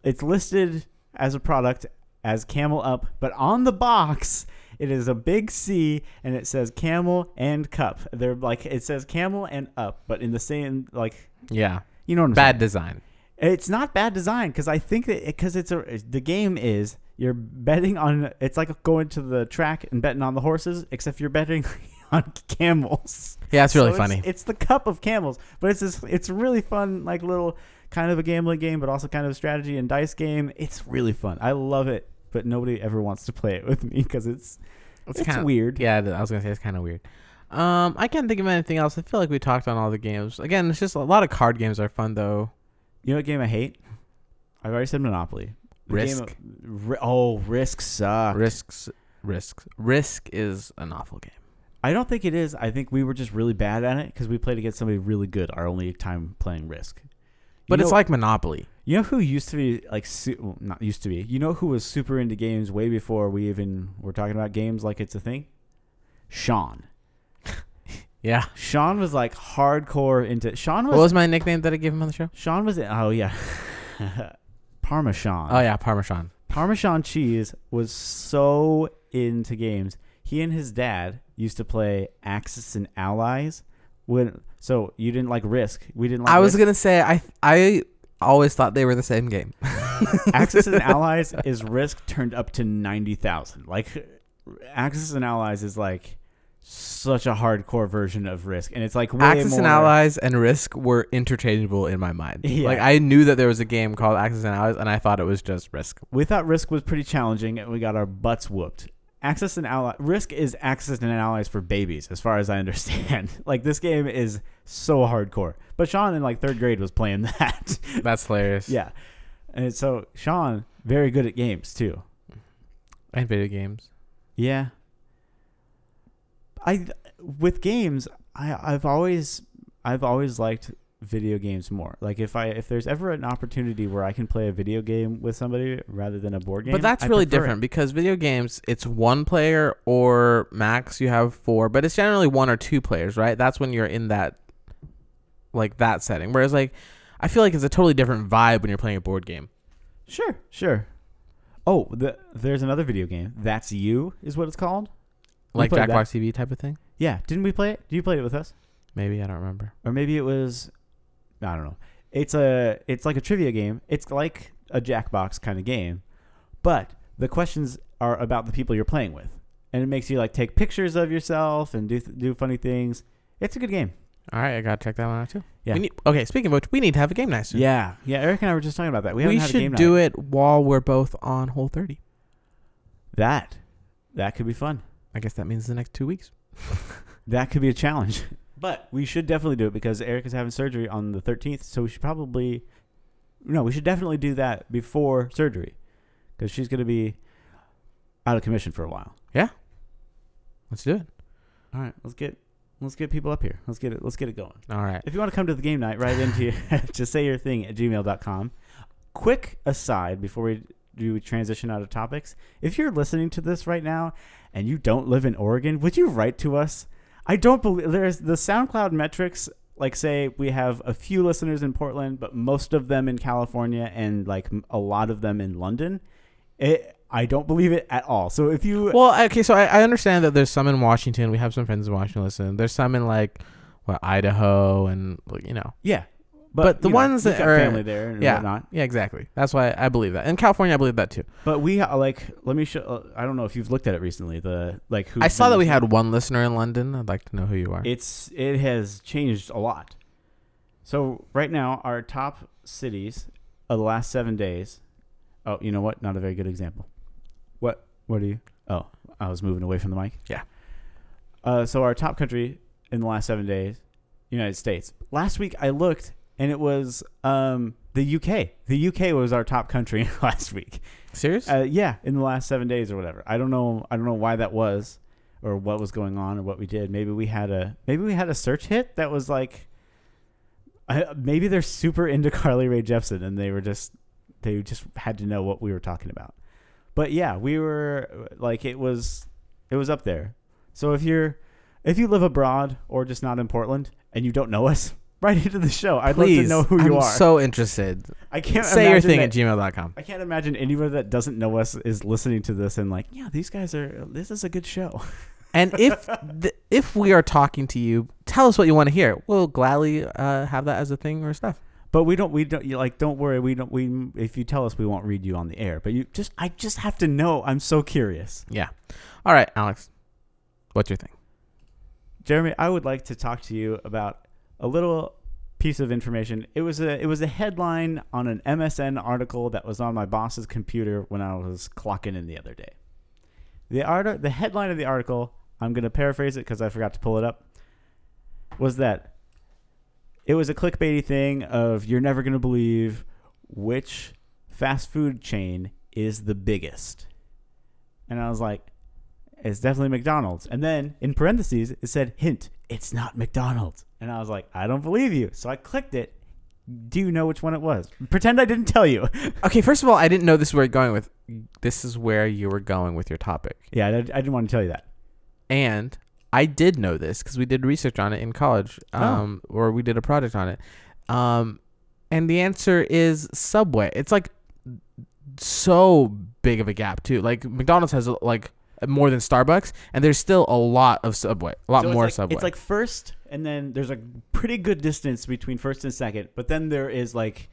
It's listed as a product as Camel Up, but on the box it is a big C and it says Camel and Cup. They're like it says Camel and Up, but in the same like Yeah. you know what I'm Bad saying. design. It's not bad design because I think that because it's a the game is you're betting on it's like going to the track and betting on the horses except you're betting on camels. Yeah, it's really So funny. It's, the cup of camels, but it's this. It's really fun, like little kind of a gambling game, but also kind of a strategy and dice game. It's really fun. I love it, but nobody ever wants to play it with me because it's it's, kinda- weird. Yeah, I was gonna say it's kind of weird. Um, I can't think of anything else. I feel like we talked on all the games. Again, it's just a lot of card games are fun though. You know what game I hate? I've already said Monopoly. The Risk. of- Ri- oh, Risk sucks. Risks, risks, risk is an awful game. I don't think it is. I think we were just really bad at it because we played against somebody really good. Our only time playing Risk. You But it's like Monopoly. You know who used to be like su- well, not used to be. You know who was super into games way before we even were talking about games like it's a thing? Sean. Yeah. Sean was like hardcore into Sean was, What was my nickname that I gave him on the show? Sean was oh yeah. Parmesan. Oh yeah, Parmesan. Parmesan cheese was so into games. He and his dad used to play Axis and Allies. When so you didn't like Risk. We didn't like I was Risk. gonna say I I always thought they were the same game. Axis and Allies is Risk turned up to ninety thousand. Like Axis and Allies is like such a hardcore version of Risk, and it's like way Axis more, and Allies and Risk were interchangeable in my mind. Yeah. Like I knew that there was a game called Axis and Allies, and I thought it was just Risk. We thought Risk was pretty challenging, and we got our butts whooped. Axis and Allies. Risk is Axis and Allies for babies, as far as I understand. like this game is so hardcore. But Sean in like third grade was playing that. That's hilarious. yeah, and so Sean very good at games too. And video games. Yeah. I with games, I I've always I've always liked video games more. Like if I if there's ever an opportunity where I can play a video game with somebody rather than a board game, But that's I really prefer it. different because video games, it's one player or max you have four, but it's generally one or two players, right? That's when you're in that, like that setting. Whereas like, I feel like it's a totally different vibe when you're playing a board game. Sure, sure. Oh, the, there's another video game. That's you is what it's called. We Like. Jackbox TV type of thing. Yeah, didn't we play it? Do you played it with us, Maybe I don't remember. or maybe it was. I don't know. It's a it's like a trivia game. It's like a Jackbox kind of game, but the questions are about the people you're playing with, and it makes you like take pictures of yourself and do do funny things. It's a good game. All right, I gotta check that one out too. Yeah. We need, okay, speaking of which, we need to have a game night soon. Yeah, yeah. Eric and I were just talking about that. We, we, haven't had a game should do night. it while we're both on Whole 30. That that could be fun. I guess that means the next two weeks. That could be a challenge. But we should definitely do it because Eric is having surgery on the 13th. So we should probably, no, we should definitely do that before surgery because she's going to be out of commission for a while. Yeah, let's do it. All right, let's get let's get people up here. Let's get it. Let's get it going. All right. If you want to come to the game night, write into just say your thing at gmail.com. Quick aside before we do transition out of topics. If you're listening to this right now and you don't live in Oregon, would you write to us? I don't believe there's the SoundCloud metrics. Like, say we have a few listeners in Portland, but most of them in California and like a lot of them in London. It, I don't believe it at all. So if you, Well, okay, so I, I understand that there's some in Washington. We have some friends in Washington listen. There's some in like, what, Idaho and, like, you know. yeah, but the you know, ones that are- family there and yeah. whatnot. Yeah, exactly. That's why I believe that. In California, I believe that too. But we uh, like let me show. Uh, I don't know if you've looked at it recently. The like who I saw that we had one listener in London. I'd like to know who you are. It's it has changed a lot. So right now, our top cities of the last seven days. Oh, you know what? Not a very good example. What? What are you? Oh, I was moving away from the mic. Yeah. Uh, so our top country in the last seven days, United States. Last week I looked, and it was um the UK. The UK was our top country last week. Serious? Uh, yeah, in the last seven days or whatever. I don't know. I don't know why that was, or what was going on, or what we did. Maybe we had a maybe we had a search hit that was like. I, maybe they're super into Carly Rae Jepsen, and they were just they just had to know what we were talking about. But yeah, we were like it was it was up there. So if you're if you live abroad or just not in Portland and you don't know us, write into the show. I'd Please. love to know who you are. I'm are. so interested. I can't Say your imagine thing that- at gmail.com. I can't imagine anybody that doesn't know us is listening to this and like, yeah, these guys are. This is a good show. And if th- if we are talking to you, tell us what you want to hear. We'll gladly uh, have that as a thing or stuff. But we don't. We don't. You like. Don't worry. We don't. We. If you tell us, we won't read you on the air. But you just. I just have to know. I'm so curious. Yeah. All right, Alex. What's your thing? Jeremy, I would like to talk to you about a little piece of information. It was a it was a headline on an MSN article that was on my boss's computer when I was clocking in the other day. The art the headline of the article, I'm going to paraphrase it because I forgot to pull it up, was that it was a clickbaity thing of you're never going to believe which fast food chain is the biggest. And I was like, it's definitely McDonald's. And then in parentheses, it said, hint, it's not McDonald's. And I was like, I don't believe you. So I clicked it. Do you know which one it was? Pretend I didn't tell you. Okay, first of all, I didn't know this is where you're going with. This is where you were going with your topic, yeah, I, I didn't want to tell you that. and I did know this because we did research on it in college, Oh. um, or we did a project on it, um, and the answer is Subway. It's like so big of a gap too. Like McDonald's has like more than Starbucks, and there's still a lot of Subway, a lot So more like, Subway. It's like first, and then there's a pretty good distance between first and second, but then there is like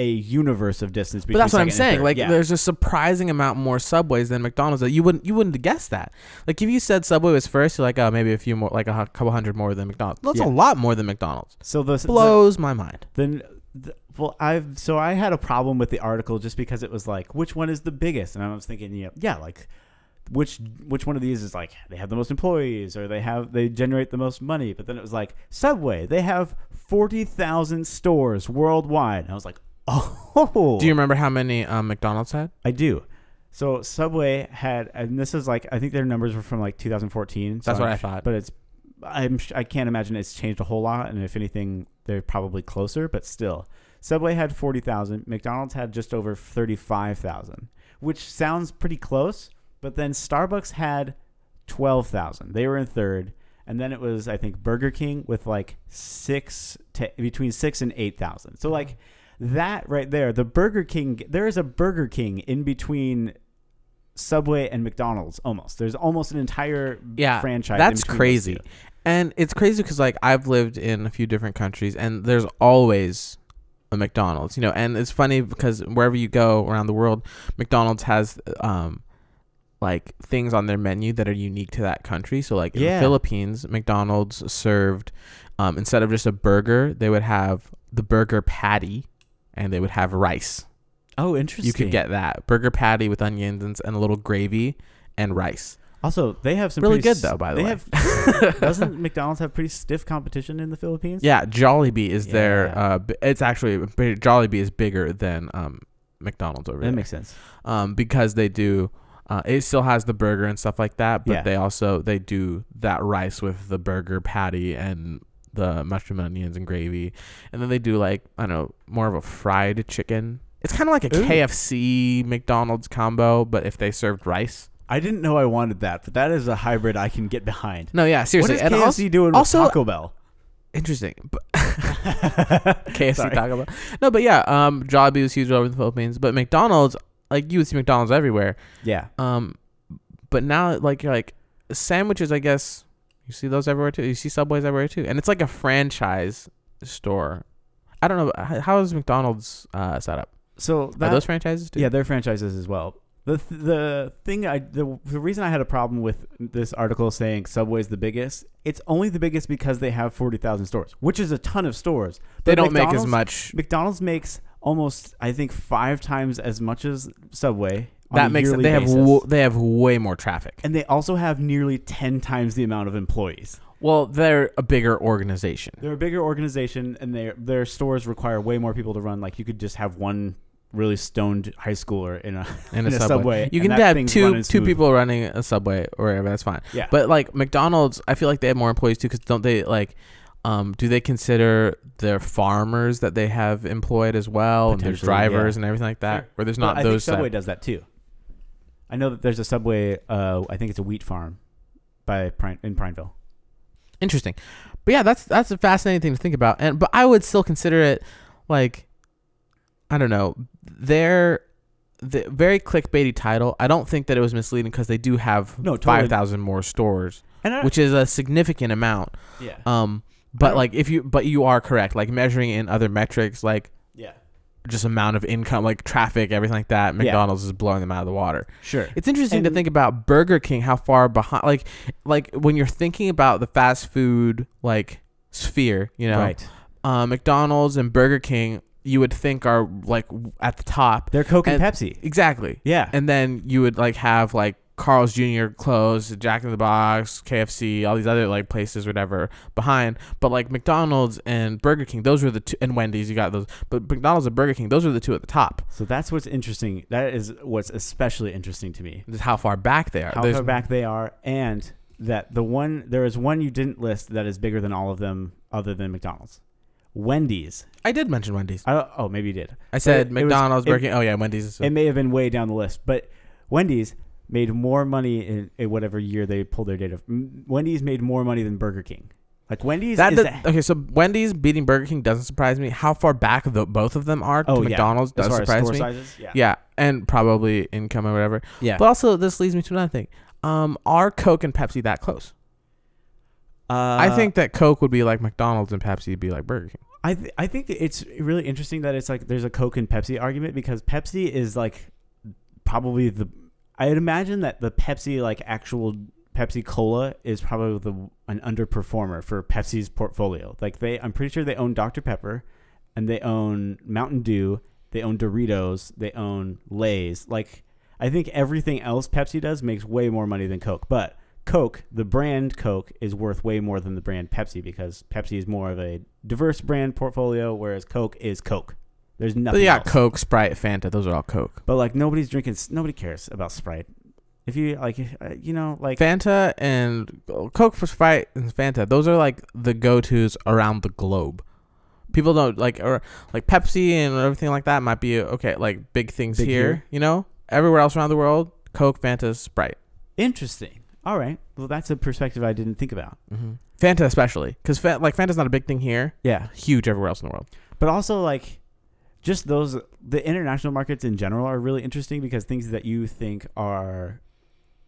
a universe of distance between But that's what I'm saying. Like, yeah. there's a surprising amount more subways than McDonald's. That you wouldn't you wouldn't have guessed that. Like, if you said Subway was first, you're like, oh, maybe a few more, like a couple hundred more than McDonald's. That's Yeah. a lot more than McDonald's. so the, the Blows my mind. then th- well i've so i had a problem with the article just because it was like which one is the biggest and i was thinking yeah yeah like which which one of these is like they have the most employees or they have they generate the most money? But then it was like subway they have 40,000 stores worldwide. And i was like oh. Do you remember how many um, McDonald's had? i do. So subway had and this is like i think their numbers were from like 2014 so That's what I'm I thought. but it's i'm i can't imagine it's changed a whole lot. And if anything they're probably closer but still. Subway had 40,000, McDonald's had just over 35,000, which sounds pretty close, but then Starbucks had 12,000. They were in third, and then it was I think Burger King with like 6 to between 6 and 8,000. So like that right there, the Burger King there is a Burger King in between Subway and McDonald's almost. There's almost an entire Yeah, franchise. That's crazy. And it's crazy because like I've lived in a few different countries, and there's always a McDonald's. You know, and it's funny because wherever you go around the world, McDonald's has um like things on their menu that are unique to that country. So like in the Philippines, McDonald's served um, instead of just a burger, they would have the burger patty, and they would have rice. Oh, interesting. You could get that burger patty with onions and, and a little gravy and rice. Also, they have some Really good, though, by the way. Have, doesn't McDonald's have pretty stiff competition in the Philippines? Yeah, Jollibee is their. Yeah. Uh, it's actually Jollibee is bigger than um McDonald's over that there. That makes sense. um, because they do. Uh, it still has the burger and stuff like that, but Yeah. they also they do that rice with the burger patty and the mushroom onions and gravy, and then they do like I don't know more of a fried chicken. It's kind of like a Ooh. KFC McDonald's combo, but if they served rice. I didn't know I wanted that, but that is a hybrid I can get behind. No, yeah, seriously, what is and KFC also doing with also- Taco Bell? interesting. But KFC Sorry. Taco Bell. No, but yeah, um, Jollibee was huge over in the Philippines, but McDonald's, like you would see McDonald's everywhere. Yeah. Um, but now like you're like sandwiches, I guess you see those everywhere too. You see Subways everywhere too, and it's like a franchise store. I don't know how is McDonald's uh, set up. So Are those franchises too? yeah, they're franchises as well. The th- the thing I the, the reason I had a problem with this article saying Subway's the biggest, it's only the biggest because they have 40,000 stores, which is a ton of stores. they don't make as much. McDonald's makes almost I think 5 times as much as Subway. That makes yearly they have w- they have way more traffic. and they also have nearly 10 times the amount of employees. Well, they're a bigger organization. They're a bigger organization, and their their stores require way more people to run. Like you could just have one really stoned high schooler in a In, in a, a subway. Subway, you can have two two people running a subway or whatever. That's fine. yeah. But like McDonald's, I feel like they have more employees too. Because don't they like? Um, do they consider their farmers that they have employed as well, and their drivers yeah. and everything like that? Sure. Where there's not I those. think Subway type- does that too. I know that there's a Subway. Uh, I think it's a wheat farm by Pine, in Prineville. Interesting, but yeah, that's that's a fascinating thing to think about. And but I would still consider it like, I don't know, they're the very clickbaity title. I don't think that it was misleading because they do have No, totally. five thousand more stores, which is a significant amount. yeah, Um, but like if you but you are correct, like measuring in other metrics, like yeah, just amount of income, like traffic, everything like that. McDonald's is blowing them out of the water. Sure. It's interesting to And- think about Burger King, how far behind, like, like when you're thinking about the fast food like sphere, you know, Right. uh, McDonald's and Burger King, you would think are like w- at the top. They're Coke and, And- Pepsi. Exactly. Yeah. And then you would like have like Carl's Jr. close, Jack in the Box, KFC, all these other like places, whatever, behind. But like McDonald's and Burger King, those were the two, and Wendy's, you got those. But McDonald's and Burger King, those are the two at the top. so that's what's interesting. That is what's especially interesting to me. Just how far back they are. How There's- far back they are, and that the one there is one you didn't list that is bigger than all of them, other than McDonald's. Wendy's. I did mention Wendy's. I oh, maybe you did. I said was- McDonald's, it- Burger King. Oh yeah, Wendy's. It may have been way down the list, but Wendy's made more money in, in whatever year they pulled their data. Wendy's made more money than Burger King. Like Wendy's that does- the- okay, so Wendy's beating Burger King doesn't surprise me. How far back the, both of them are to oh yeah, McDonald's does surprise me. sizes. Yeah, Yeah, and probably income or whatever. yeah. But also, this leads me to another thing. Um, are Coke and Pepsi that close? Uh, I think that Coke would be like McDonald's and Pepsi would be like Burger King. I th- I think it's really interesting that it's like there's a Coke and Pepsi argument because Pepsi is like probably the I'd imagine that the Pepsi like actual Pepsi Cola is probably the an underperformer for Pepsi's portfolio. Like they I'm pretty sure they own Dr Pepper and they own Mountain Dew, they own Doritos, they own Lay's. Like I think everything else Pepsi does makes way more money than Coke. But Coke, the brand Coke, is worth way more than the brand Pepsi because Pepsi is more of a diverse brand portfolio, whereas Coke is Coke. There's nothing. got else. Coke, Sprite, Fanta. Those are all Coke. But like nobody's drinking. Nobody cares about Sprite. If you like, uh, you know, like Fanta and Coke for Sprite and Fanta. Those are like the go-tos around the globe. People don't like or like Pepsi and everything like that might be okay. Like big things Big here, here. you know. Everywhere else around the world, Coke, Fanta, Sprite. interesting. All right. Well, that's a perspective I didn't think about. hmm Fanta especially, because fa- like Fanta's not a big thing here. Yeah, Huge everywhere else in the world. but also like just those the international markets in general are really interesting because things that you think are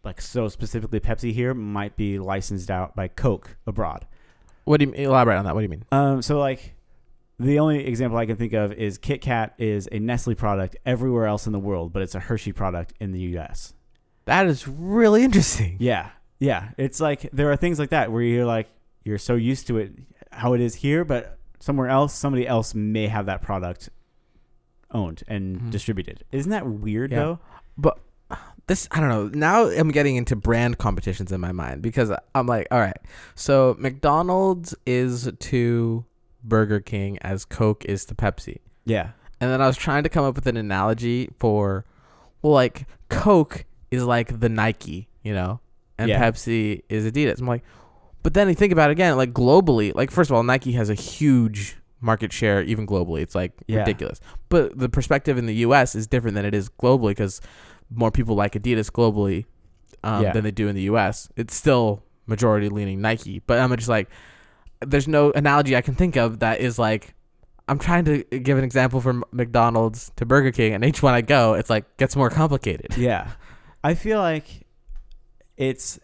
like so specifically Pepsi here might be licensed out by Coke abroad. What do you mean elaborate on that? What do you mean? Um, so like the only example I can think of is Kit Kat is a Nestle product everywhere else in the world, but it's a Hershey product in the U.S. That is really interesting. Yeah, yeah. It's like there are things like that where you're like you're so used to it how it is here, but somewhere else somebody else may have that product owned and Mhm. distributed. Isn't that weird Yeah. though? But this, I don't know. Now I'm getting into brand competitions in my mind because I'm like, all right, so McDonald's is to Burger King as Coke is to Pepsi. Yeah. And then I was trying to come up with an analogy for, well, like Coke is like the Nike, you know, and Yeah. Pepsi is Adidas. I'm like, but then you think about it again, like globally, like first of all, Nike has a huge market share even globally. It's like Yeah. ridiculous. But the perspective in the U.S. is different than it is globally because more people like Adidas globally um, Yeah. than they do in the U.S. It's still majority leaning Nike, but I'm just like, there's no analogy I can think of that is like I'm trying to give an example from McDonald's to Burger King, and each one I go, it's like gets more complicated. Yeah. I feel like it's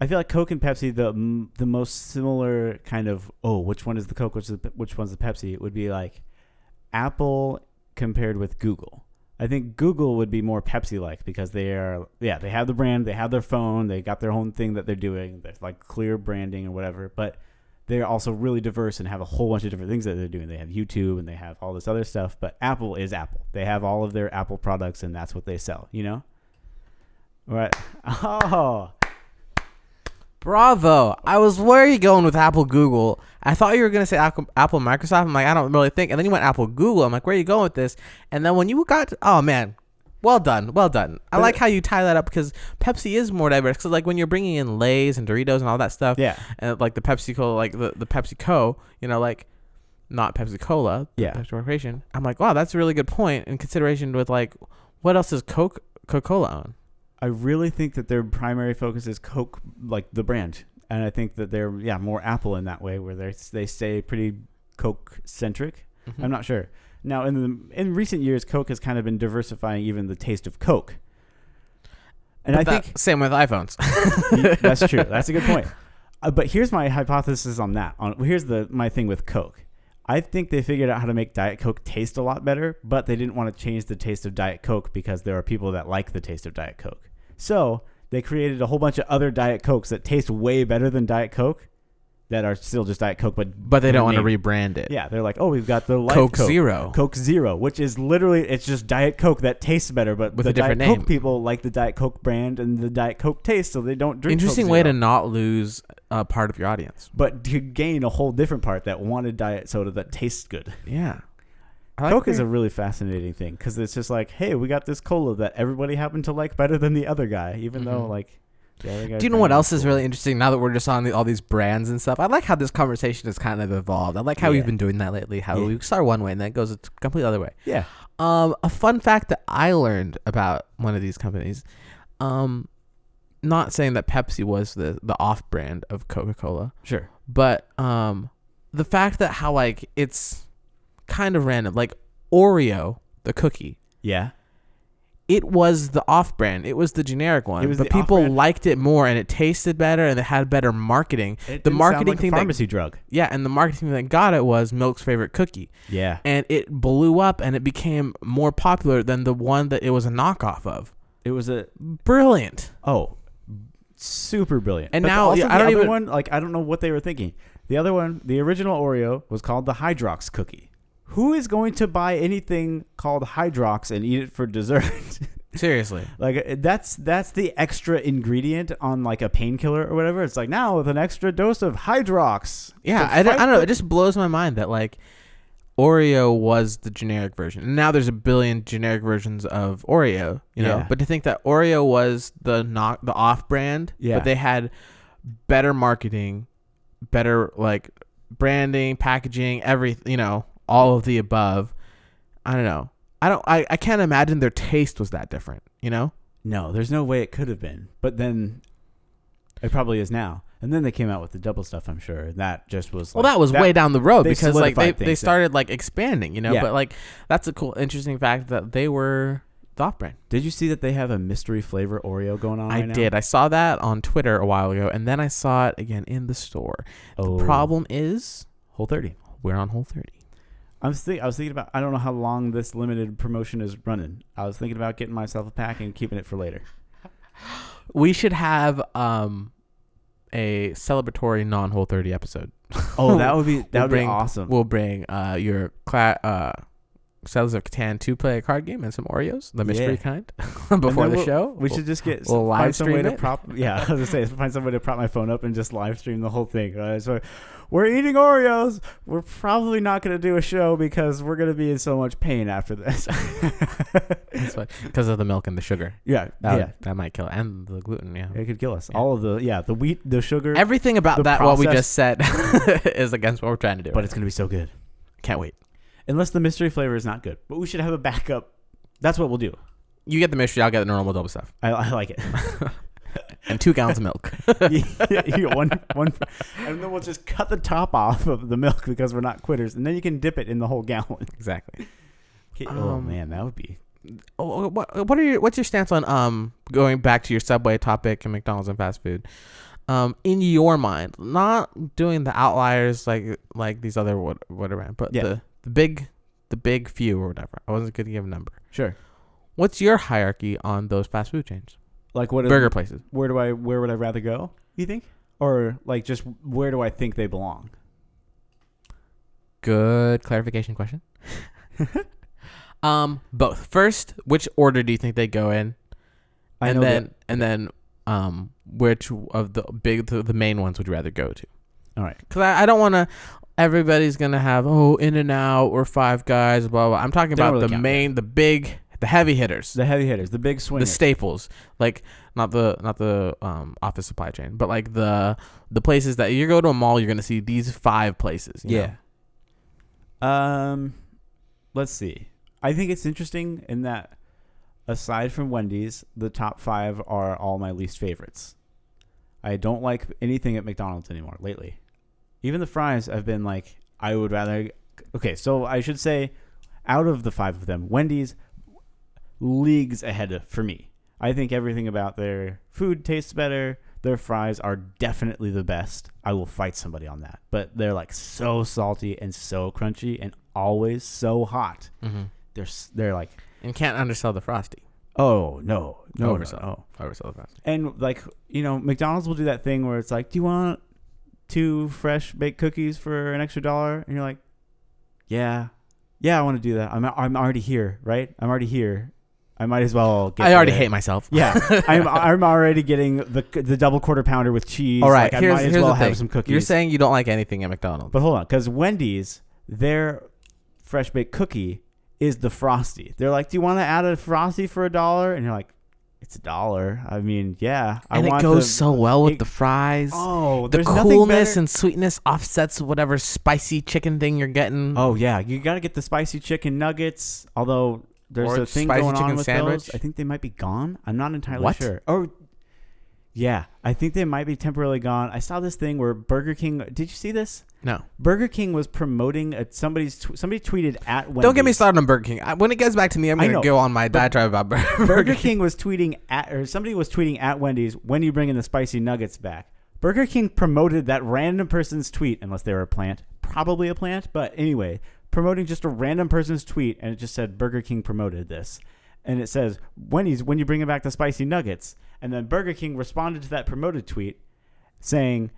I feel like Coke and Pepsi the the most similar kind of oh which one is the Coke which is the, which one's the Pepsi it would be like Apple compared with Google. I think Google would be more Pepsi like because they are yeah they have the brand they have their phone they got their own thing that they're doing there's like clear branding or whatever but they're also really diverse and have a whole bunch of different things that they're doing. They have YouTube and they have all this other stuff but Apple is Apple. They have all of their Apple products and that's what they sell you know? Right? Oh Bravo! I was where are you going with Apple Google? I thought you were gonna say Apple, Apple Microsoft. I'm like I don't really think, and then you went Apple Google. I'm like where are you going with this? And then when you got, oh man, well done, well done. I But- like how you tie that up because Pepsi is more diverse. Because like when you're bringing in Lay's and Doritos and all that stuff, yeah and like the Pepsi Cola, like the the Pepsi Co. You know, like not Pepsi Cola, Yeah. Pepsi Corporation. I'm like, wow, that's a really good point in consideration with like what else does Coke Coca Cola own? I really think that their primary focus is Coke, like the brand, and I think that they're yeah more Apple in that way, where they they stay pretty Coke centric. Mm-hmm. I'm not sure. Now in the in recent years, Coke has kind of been diversifying even the taste of Coke, and But I that- think same with iPhones. that's true. That's a good point. Uh, but here's my hypothesis on that. On here's the my thing with Coke. I think they figured out how to make Diet Coke taste a lot better, but they didn't want to change the taste of Diet Coke because there are people that like the taste of Diet Coke. So they created a whole bunch of other Diet Cokes that taste way better than Diet Coke that are still just Diet Coke, but But they don't want to rebrand it. Yeah, they're like, oh, we've got the Life Coke, Zero. Coke Zero, which is literally it's just Diet Coke that tastes better, but With the a different Diet name. Coke people like the Diet Coke brand and the Diet Coke taste, so they don't drink. Interesting Coke way Zero. to not lose a part of your audience. but to gain a whole different part that wanted diet soda that tastes good. Yeah. Like Coke is a really fascinating thing because it's just like, hey, we got this cola that everybody happened to like better than the other guy, even though Mhm. like Do you know what else is really interesting now that we're just on the, all these brands and stuff? I like how this conversation has kind of evolved. I like how Yeah. we've been doing that lately. How Yeah. we start one way and then it goes a complete other way. Yeah, Um, a fun fact that I learned about one of these companies, um, not saying that Pepsi was the the off brand of Coca Cola, sure. but um, the fact that how like it's kind of random, like Oreo, the cookie. Yeah, It was the off brand. It was the generic one. It was but people off-brand. liked it more and it tasted better and it had better marketing. it The marketing like a thing that- pharmacy drug. Yeah, and the marketing that got it was Milk's favorite cookie. Yeah, And it blew up and it became more popular than the one that it was a knockoff of. it was a Brilliant. oh, super brilliant. And But now- also yeah, the I don't other even- one, like I don't know what they were thinking. The other one, the original Oreo, was called the Hydrox cookie. Who is going to buy anything called Hydrox and eat it for dessert? Seriously. Like uh, that's that's the extra ingredient on like a painkiller or whatever. It's like now with an extra dose of Hydrox. Yeah, I, don't, I don't know. It just blows my mind that like Oreo was the generic version. And now there's a billion generic versions of Oreo, you know. Yeah. But to think that Oreo was the not the off brand, Yeah. but they had better marketing, better like branding, packaging, every you know, all of the above. I don't know. I don't I, I can't imagine their taste was that different, you know? No, there's no way it could have been. But then it probably is now. And then they came out with the double stuff, I'm sure. That just was Well, that was way down the road because like they, they started like expanding, you know. Yeah. But like that's a cool, interesting fact that they were the off brand. Did you see that they have a mystery flavor Oreo going on I right now? did. I saw that on Twitter a while ago, and then I saw it again in the store. Oh, The problem is Whole 30. we're on Whole 30. I was, think, I was thinking about, I don't know how long this limited promotion is running. I was thinking about getting myself a pack and keeping it for later. We should have um a celebratory non Whole 30 episode. Oh, that would be that We'll would bring- be awesome. We'll bring uh your cla- uh Settlers of Catan two player card game and some Oreos, the mystery Yeah. kind, before the we'll- show. We should just get we'll live find some way stream to prop. Yeah, I was gonna say find some way to prop my phone up and just live stream the whole thing. Right? So we're eating Oreos. We're probably not gonna do a show because we're gonna be in so much pain after this. because of the milk and the sugar. yeah, That, yeah, that might kill and the gluten. Yeah. it could kill us. Yeah. All of the yeah, the wheat, the sugar, Everything about that what we just said is against what we're trying to do. but it's gonna be so good. can't wait. Unless the mystery flavor is not good, but we should have a backup. That's what we'll do. You get the mystery, I'll get the normal double stuff. I, I like it. And two gallons of milk. you get one, one, and then we'll just cut the top off of the milk because we're not quitters, and then you can dip it in the whole gallon. exactly. Okay, oh Um, man, that would be Oh, what what are your what's your stance on um going back to your Subway topic and McDonald's and fast food? Um, in your mind, not doing the outliers like like these other what whatever, but Yeah. the the big the big few or whatever. I wasn't gonna give a number. sure. What's your hierarchy on those fast food chains, Like what? burger places? Where do I? Where would I rather go? You think? Or like just where do I think they belong? Good clarification question. um, both. First, which order do you think they go in? I and know then that- and then um which of the big the, the main ones would you rather go to? All right. Because I, I don't want to. Everybody's gonna have oh In and Out or Five Guys, blah blah. I'm talking don't about really the count, main, the big, the heavy hitters, the, heavy hitters, the big swingers. The staples, like not the not the um office supply chain, but like the the places that you go to a mall, you're gonna see these five places. you know? yeah. Um, let's see. I think it's interesting in that aside from Wendy's, the top five are all my least favorites. I don't like anything at McDonald's anymore lately. Even the fries, I've been like, I would rather. Okay, so I should say, out of the five of them, Wendy's leagues ahead of, for me. I think everything about their food tastes better. Their fries are definitely the best. I will fight somebody on that. But they're like so salty and so crunchy and always so hot. Mm-hmm. They're they're like, And can't undersell the frosty. oh no, no, no, Oversell. no. Oversell the frosty. And like you know, McDonald's will do that thing where it's like, do you want two fresh baked cookies for an extra dollar? And you're like, yeah, yeah, I want to do that. I'm I'm already here, right? I'm already here. I might as well. get I already hate myself. Yeah, I'm I'm already getting the the double quarter pounder with cheese. All right, like, here's, I might as here's well the have thing. some cookies. You're saying you don't like anything at McDonald's. but hold on, because Wendy's their fresh baked cookie is the frosty. They're like, do you want to add a frosty for a dollar? And you're like, it's a dollar. I mean, yeah, I and it goes the- so well with it- the fries. Oh, the coolness and sweetness offsets whatever spicy chicken thing you're getting. Oh yeah, you got to get the spicy chicken nuggets. Although there's Or a thing spicy going on with sandwich. those. I think they might be gone. I'm not entirely What? sure. Oh, yeah, I think they might be temporarily gone. I saw this thing where Burger King. Did you see this? no. Burger King was promoting a, somebody's tw- somebody tweeted at Wendy's. Don't get me started on Burger King. I, when it gets back to me, I'm gonna go on my diatribe about Burger, Burger King was tweeting at or somebody was tweeting at Wendy's when you bringing the spicy nuggets back. Burger King promoted that random person's tweet, unless they were a plant, probably a plant, but anyway, promoting just a random person's tweet, and it just said Burger King promoted this, and it says Wendy's when you bringing back the spicy nuggets, and then Burger King responded to that promoted tweet, saying,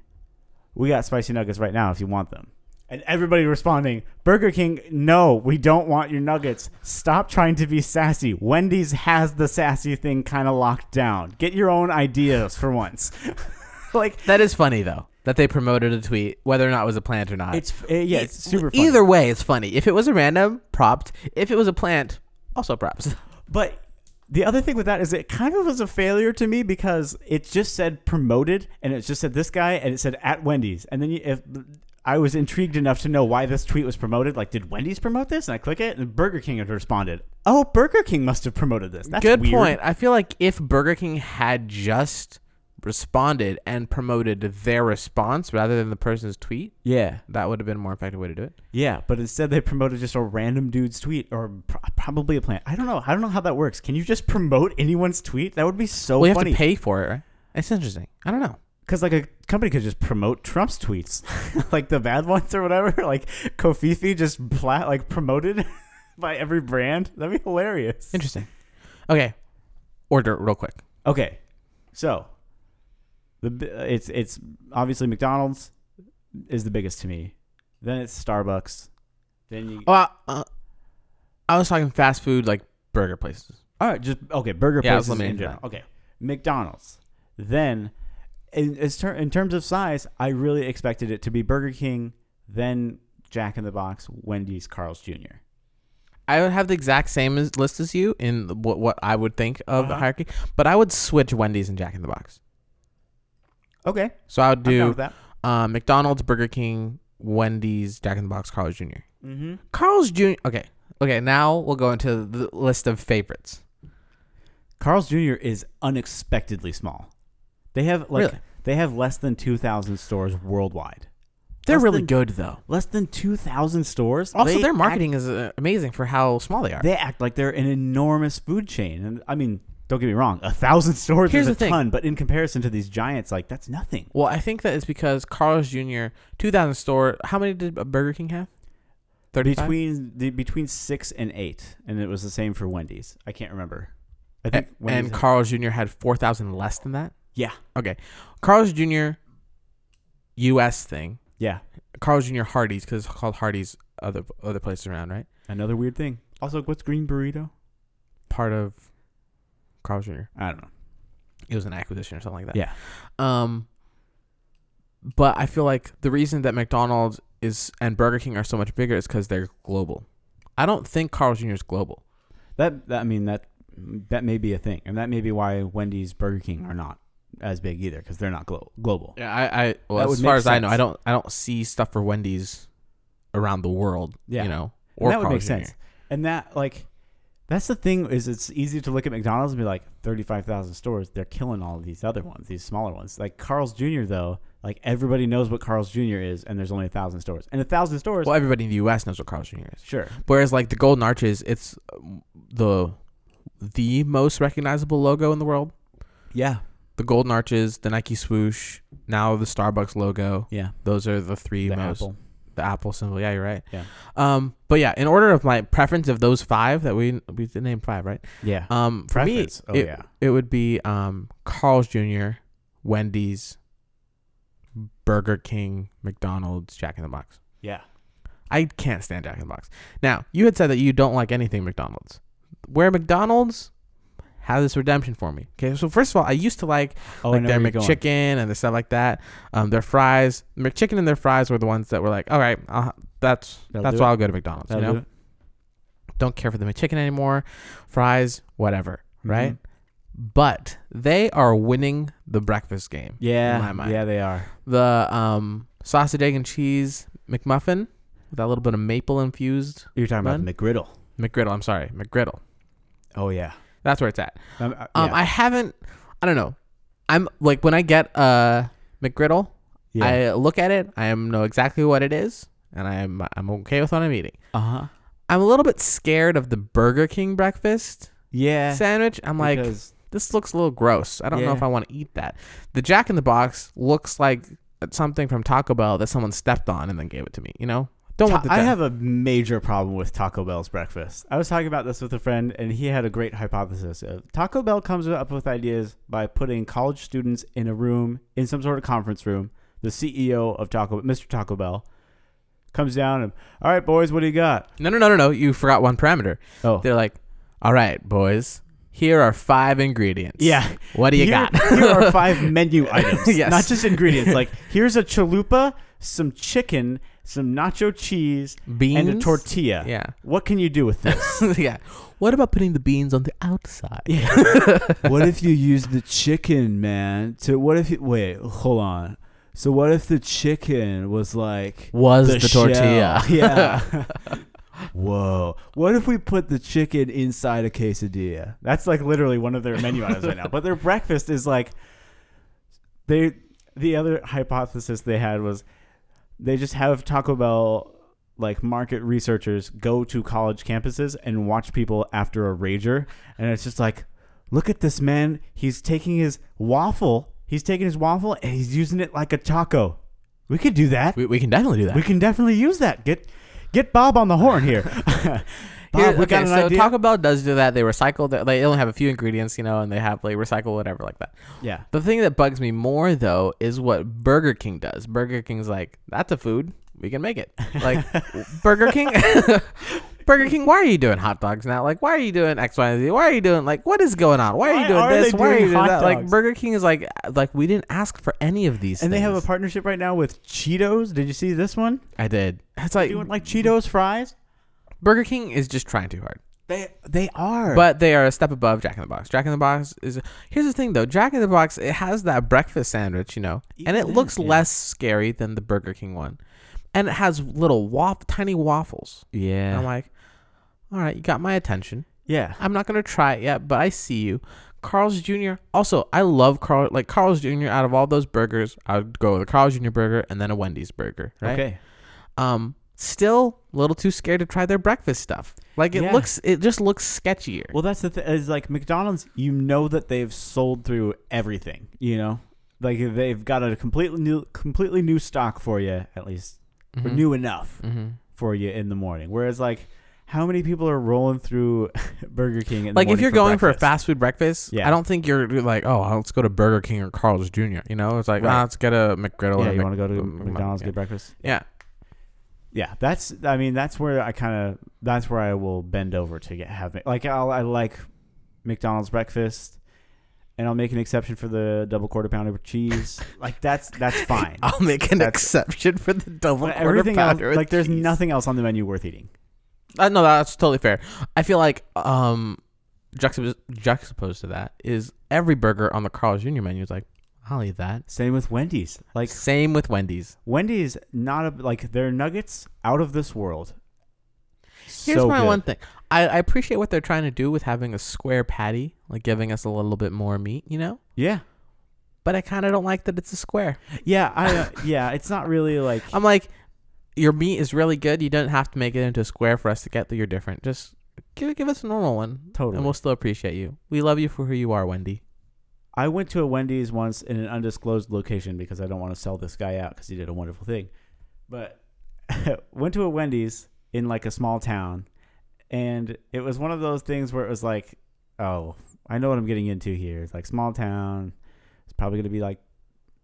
"We got spicy nuggets right now if you want them." And everybody responding, Burger King, no, we don't want your nuggets. Stop trying to be sassy. Wendy's has the sassy thing kind of locked down. Get your own ideas for once. like That is funny though that they promoted a tweet, whether or not it was a plant or not. it's uh, yeah, it's super funny. Either way, it's funny. If it was a random, propped. If it was a plant, also props. But the other thing with that is it kind of was a failure to me because it just said promoted and it just said this guy and it said at Wendy's. And then you, if I was intrigued enough to know why this tweet was promoted, like did Wendy's promote this? And I click it and Burger King had responded. Oh, Burger King must have promoted this. That's Good weird. point. I feel like if Burger King had just responded and promoted their response rather than the person's tweet, Yeah, that would have been a more effective way to do it. yeah, but instead they promoted just a random dude's tweet or pro- probably a plant. I don't know. I don't know how that works. Can you just promote anyone's tweet? That would be so well, funny. have to pay for it, right? It's interesting. I don't know. Because like a company could just promote Trump's tweets, like the bad ones or whatever. Like Covfefe just plat like promoted by every brand. That'd be hilarious. Interesting. Okay, order real quick. Okay, so the it's it's obviously McDonald's is the biggest to me. Then it's Starbucks. Then you Oh, uh, uh, I was talking fast food like burger places. all right, just okay. Burger Yeah, I places in general. Okay, McDonald's. Then in in terms of size, I really expected it to be Burger King, then Jack in the Box, Wendy's, Carl's Jr. I would have the exact same as, list as you in what what I would think of the Uh-huh. hierarchy, but I would switch Wendy's and Jack in the Box. Okay, So I would do that. uh, McDonald's, Burger King, Wendy's, Jack in the Box, Carl's Jr. Mm-hmm. Carl's Jr. Okay, okay. Now we'll go into the list of favorites. Carl's Jr. is unexpectedly small. They have like Really? they have less than two thousand stores worldwide. They're Less really than- good though. Less than two thousand stores. Also, They their act- marketing is uh, amazing for how small they are. they act like they're an enormous food chain, and I mean, don't get me wrong, a thousand stores Here's is a the thing. ton, but in comparison to these giants, like that's nothing. well, I think that is because Carl's Jr. 2000 store. How many did Burger King have? 35? Between the between six and eight, and it was the same for Wendy's. I can't remember. I think and Wendy's had- Carl's Jr. had 4,000 less than that. yeah, Okay, Carl's Jr. U.S. thing. yeah, Carl's Jr. Hardee's because it's called Hardee's other other places around, right? another weird thing. Also, what's green burrito? Part of Carl's Jr. I don't know. It was an acquisition or something like that. Yeah. Um. But I feel like the reason that McDonald's is and Burger King are so much bigger is because they're global. I don't think Carl's Jr. is global. That, that I mean that that may be a thing, and that may be why Wendy's, Burger King are not as big either because they're not glo- global. Yeah, I, I well, That as far as I know, I don't, I don't see stuff for Wendy's around the world. Yeah. you know, And or that would make Jr. sense. And that like that's the thing is it's easy to look at McDonald's and be like thirty five thousand stores. They're killing all of these other ones, these smaller ones. Like Carl's Jr. though, like everybody knows what Carl's Jr. is, and there's only a thousand stores. And a thousand stores, Well, everybody in the U.S. knows what Carl's Jr. is. sure, Whereas, like the Golden Arches, it's the the most recognizable logo in the world. yeah, the golden arches, the Nike swoosh, now the Starbucks logo. Yeah. Those are the three The most apple. The Apple symbol. Yeah, you're right. Yeah. Um, but yeah, in order of my preference of those five that we we did name five, right? Yeah. Um, for Preference. me, Oh it, yeah. it would be um Carl's Jr., Wendy's, Burger King, McDonald's, Jack in the Box. Yeah. I can't stand Jack in the Box. Now, you had said that you don't like anything McDonald's. Where McDonald's has this redemption for me. Okay, so first of all, I used to like Oh, like their where you're going. McChicken and the stuff like that. Um, their fries, McChicken and their fries were the ones that were like, all right, I'll, that's That'll that's why it. I'll go to McDonald's. That'll you know, do don't care for the McChicken anymore, fries, whatever, right? Mhm. But they are winning the breakfast game. Yeah. in my mind. Yeah, they are. The um, sausage, egg, and cheese McMuffin with that little bit of maple infused You're talking Bun? about McGriddle. McGriddle. I'm sorry, McGriddle. Oh yeah. That's where it's at. Um, uh, Um. I haven't. I don't know. I'm like when I get a McGriddle, yeah. I look at it. I know exactly what it is, and I'm I'm okay with what I'm eating. uh huh. I'm a little bit scared of the Burger King breakfast Yeah. sandwich. I'm like, this looks a little gross. I don't know if I want to eat that. The Jack in the Box looks like something from Taco Bell that someone stepped on and then gave it to me. You know, don't want the. I have a major problem with Taco Bell's breakfast. I was talking about this with a friend, and he had a great hypothesis. Uh, Taco Bell comes up with ideas by putting college students in a room, in some sort of conference room. The CEO of Taco, Bell, Mr. Taco Bell, comes down and, all right, boys, what do you got? no, no, no, no, no. You forgot one parameter. Oh, They're like, all right, boys. Here are five ingredients. yeah. What do you here, got? here are five menu items. Yes. Not just ingredients. Like, here's a chalupa, some chicken, some nacho cheese, beans and a tortilla. Yeah. What can you do with this? yeah. What about putting the beans on the outside? Yeah. what if you use the chicken, man? To what if you wait? Hold on. So what if the chicken was like Was the, shell? tortilla? Yeah. Whoa. What if we put the chicken inside a quesadilla? That's like literally one of their menu items right now. But their breakfast is like they the other hypothesis they had was they just have Taco Bell like market researchers go to college campuses and watch people after a rager. And it's just like look at this man. He's taking his waffle. He's taking his waffle and he's using it like a taco. We could do that. We, we can definitely do that. we can definitely use that. Get get bob on the horn here bob Here- we got okay, an so idea Taco Bell does do that. They recycle. The, they only have a few ingredients, you know, and they have like recycle whatever like that. yeah The thing that bugs me more though is what Burger King does. Burger King's like, that's a food. We can make it. Like Burger King. Burger King, why are you doing hot dogs now? Like, why are you doing X, Y, and Z? Why are you doing like what is going on? Why are you doing are this? Why are you doing hot that? Like? Burger King is like like we didn't ask for any of these. and they have a partnership right now with cheetos did you see this one I did. It's like doing like cheetos fries Burger King is just trying too hard. they they are But they are a step above Jack in the Box. Jack in the Box is here's the thing though. Jack in the Box it has that breakfast sandwich, you know, and it looks yeah. less scary than the Burger King one, and it has little waff tiny waffles. And yeah I'm like, all right, you got my attention. yeah I'm not gonna try it yet, but I see you. Carl's Jr. Also, I love Carl. Like Carl's Jr. Out of all those burgers, I'd go with a Carl's Jr. burger and then a Wendy's burger. Right? okay Um, still a little too scared to try their breakfast stuff. Like it Yeah. looks, it just looks sketchier. Well, that's the thing. Is like McDonald's, you know that they've sold through everything. You know, like they've got a completely new, completely new stock for you, at least, or Mhm. new enough Mhm. for you in the morning. Whereas, like, how many people are rolling through Burger King? In the like if you're going for a fast food breakfast, Yeah. I don't think you're like, oh, let's go to Burger King or Carl's Jr. You know, it's like, Right. ah, let's get a McGriddle. yeah, or you want to go to McDonald's yeah. get breakfast? Yeah, Yeah, that's. I mean, that's where I kind of. That's where I will bend over to get have like I'll, I like McDonald's breakfast, and I'll make an exception for the double quarter pounder with cheese. like that's that's fine. I'll make an That's- exception for the double quarter everything else, pounder. with like there's cheese. nothing else on the menu worth eating. Uh, no, that's totally fair. I feel like um, juxtapos- juxtaposed to that is every burger on the Carl's Jr. menu is like, I'll eat that. Same with Wendy's. Like Same with Wendy's, Wendy's not a, like their nuggets out of this world. Here's So my good. one thing. I, I appreciate what they're trying to do with having a square patty, like giving us a little bit more meat, you know. Yeah, But I kind of don't like that it's a square. yeah, I uh, yeah. It's not really like I'm like, your meat is really good. You don't have to make it into a square for us to get that you're different. Just give give us a normal one, totally. and we'll still appreciate you. We love you for who you are, Wendy. I went to a Wendy's once in an undisclosed location because I don't want to sell this guy out because he did a wonderful thing. But went to a Wendy's in like a small town, and it was one of those things where it was like, oh, I know what I'm getting into here. It's like small town. It's probably going to be like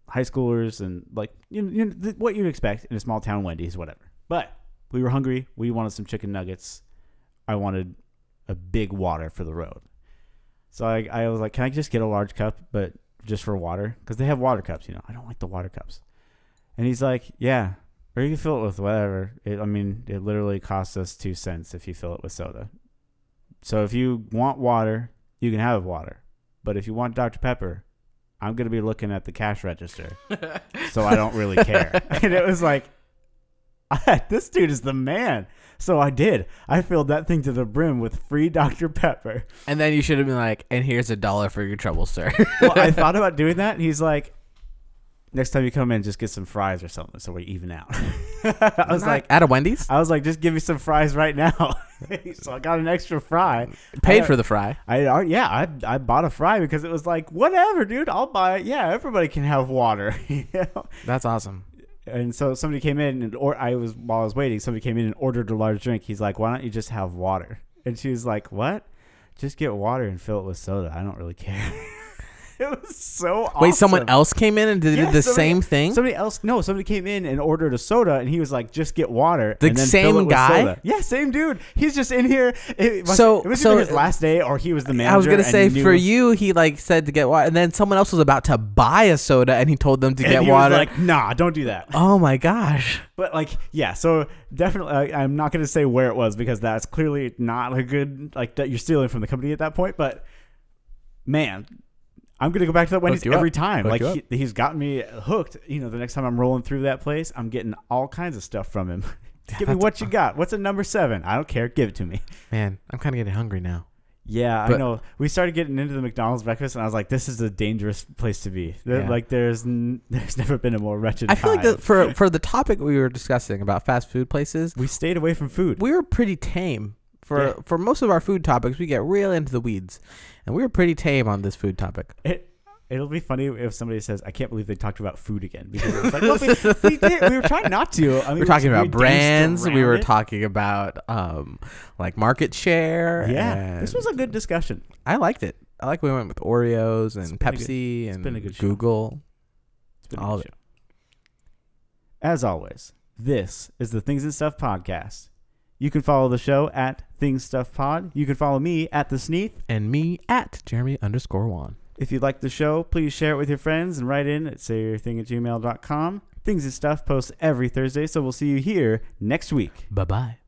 high schoolers and like you you th- what you'd expect in a small town Wendy's, whatever. But we were hungry. We wanted some chicken nuggets. I wanted a big water for the road. So I, I was like, can I just get a large cup, but just for water? Because they have water cups, you know. I don't like the water cups. And he's like, yeah, or you can fill it with whatever. It, I mean, it literally costs us two cents if you fill it with soda. So if you want water, you can have water. But if you want Dr. Pepper, I'm going to be looking at the cash register. so I don't really care. and it was like, this dude is the man. So I did. I filled that thing to the brim with free Dr. Pepper. And then you should have been like, and here's a dollar for your trouble, sir. Well, I thought about doing that. And he's like, next time you come in, just get some fries or something so we even out. I was like, at a Wendy's, I was like, just give me some fries right now. so I got an extra fry. paid I- for the fry. I uh, yeah, I I bought a fry because it was like whatever, dude. I'll buy it. Yeah, everybody can have water. you know? That's awesome. And so somebody came in and or I was while I was waiting, somebody came in and ordered a large drink. He's like, "Why don't you just have water?" And she was like, "What? Just get water and fill it with soda. I don't really care." it was so awesome. Wait, someone else came in and did Yeah, the somebody- same thing. Somebody else, no, somebody came in and ordered a soda, and he was like, "Just get water." The and then same fill it with guy? soda." Yeah, same dude. He's just in here. It was, So- it was so- either his last day or he was the manager. I was gonna and say knew- for you, he like said to get water, and then someone else was about to buy a soda, and he told them to and get he water. Was like, nah, don't do that. oh my gosh! But like, yeah. So definitely, I, I'm not gonna say where it was because that's clearly not a good like that. You're stealing from the company at that point. But man, I'm gonna go back to that Wendy's you up. every time. Hooked like he, he's gotten me hooked. You know, the next time I'm rolling through that place, I'm getting all kinds of stuff from him. Give me what you got. What's a number seven? I don't care. Give it to me. Man, I'm kind of getting hungry now. Yeah, I know. We started getting into the McDonald's breakfast, and I was like, "This is a dangerous place to be." Yeah. Like, there's n- there's never been a more wretched. I feel like the, for for the topic we were discussing about fast food places, we stayed away from food. we were pretty tame. For Yeah. for most of our food topics, we get real into the weeds, and we were pretty tame on this food topic. It, it'll be funny if somebody says, "I can't believe they talked about food again," because it's like, well, we, we did. We were trying not to. I mean, we were talking we about brands. We were it. talking about um like market share. Yeah, this was a good discussion. I liked it. I like we went with Oreos and a good- Pepsi and been a good. Google. It's been a All good of show. As always, this is the Things and Stuff podcast. You can follow the show at Things Stuff Pod. You can follow me at the Sneath. And me at Jeremy underscore Juan. If you like the show, please share it with your friends and write in at sayyourthing at gmail.com. Things and Stuff posts every Thursday, so we'll see you here next week. Bye bye.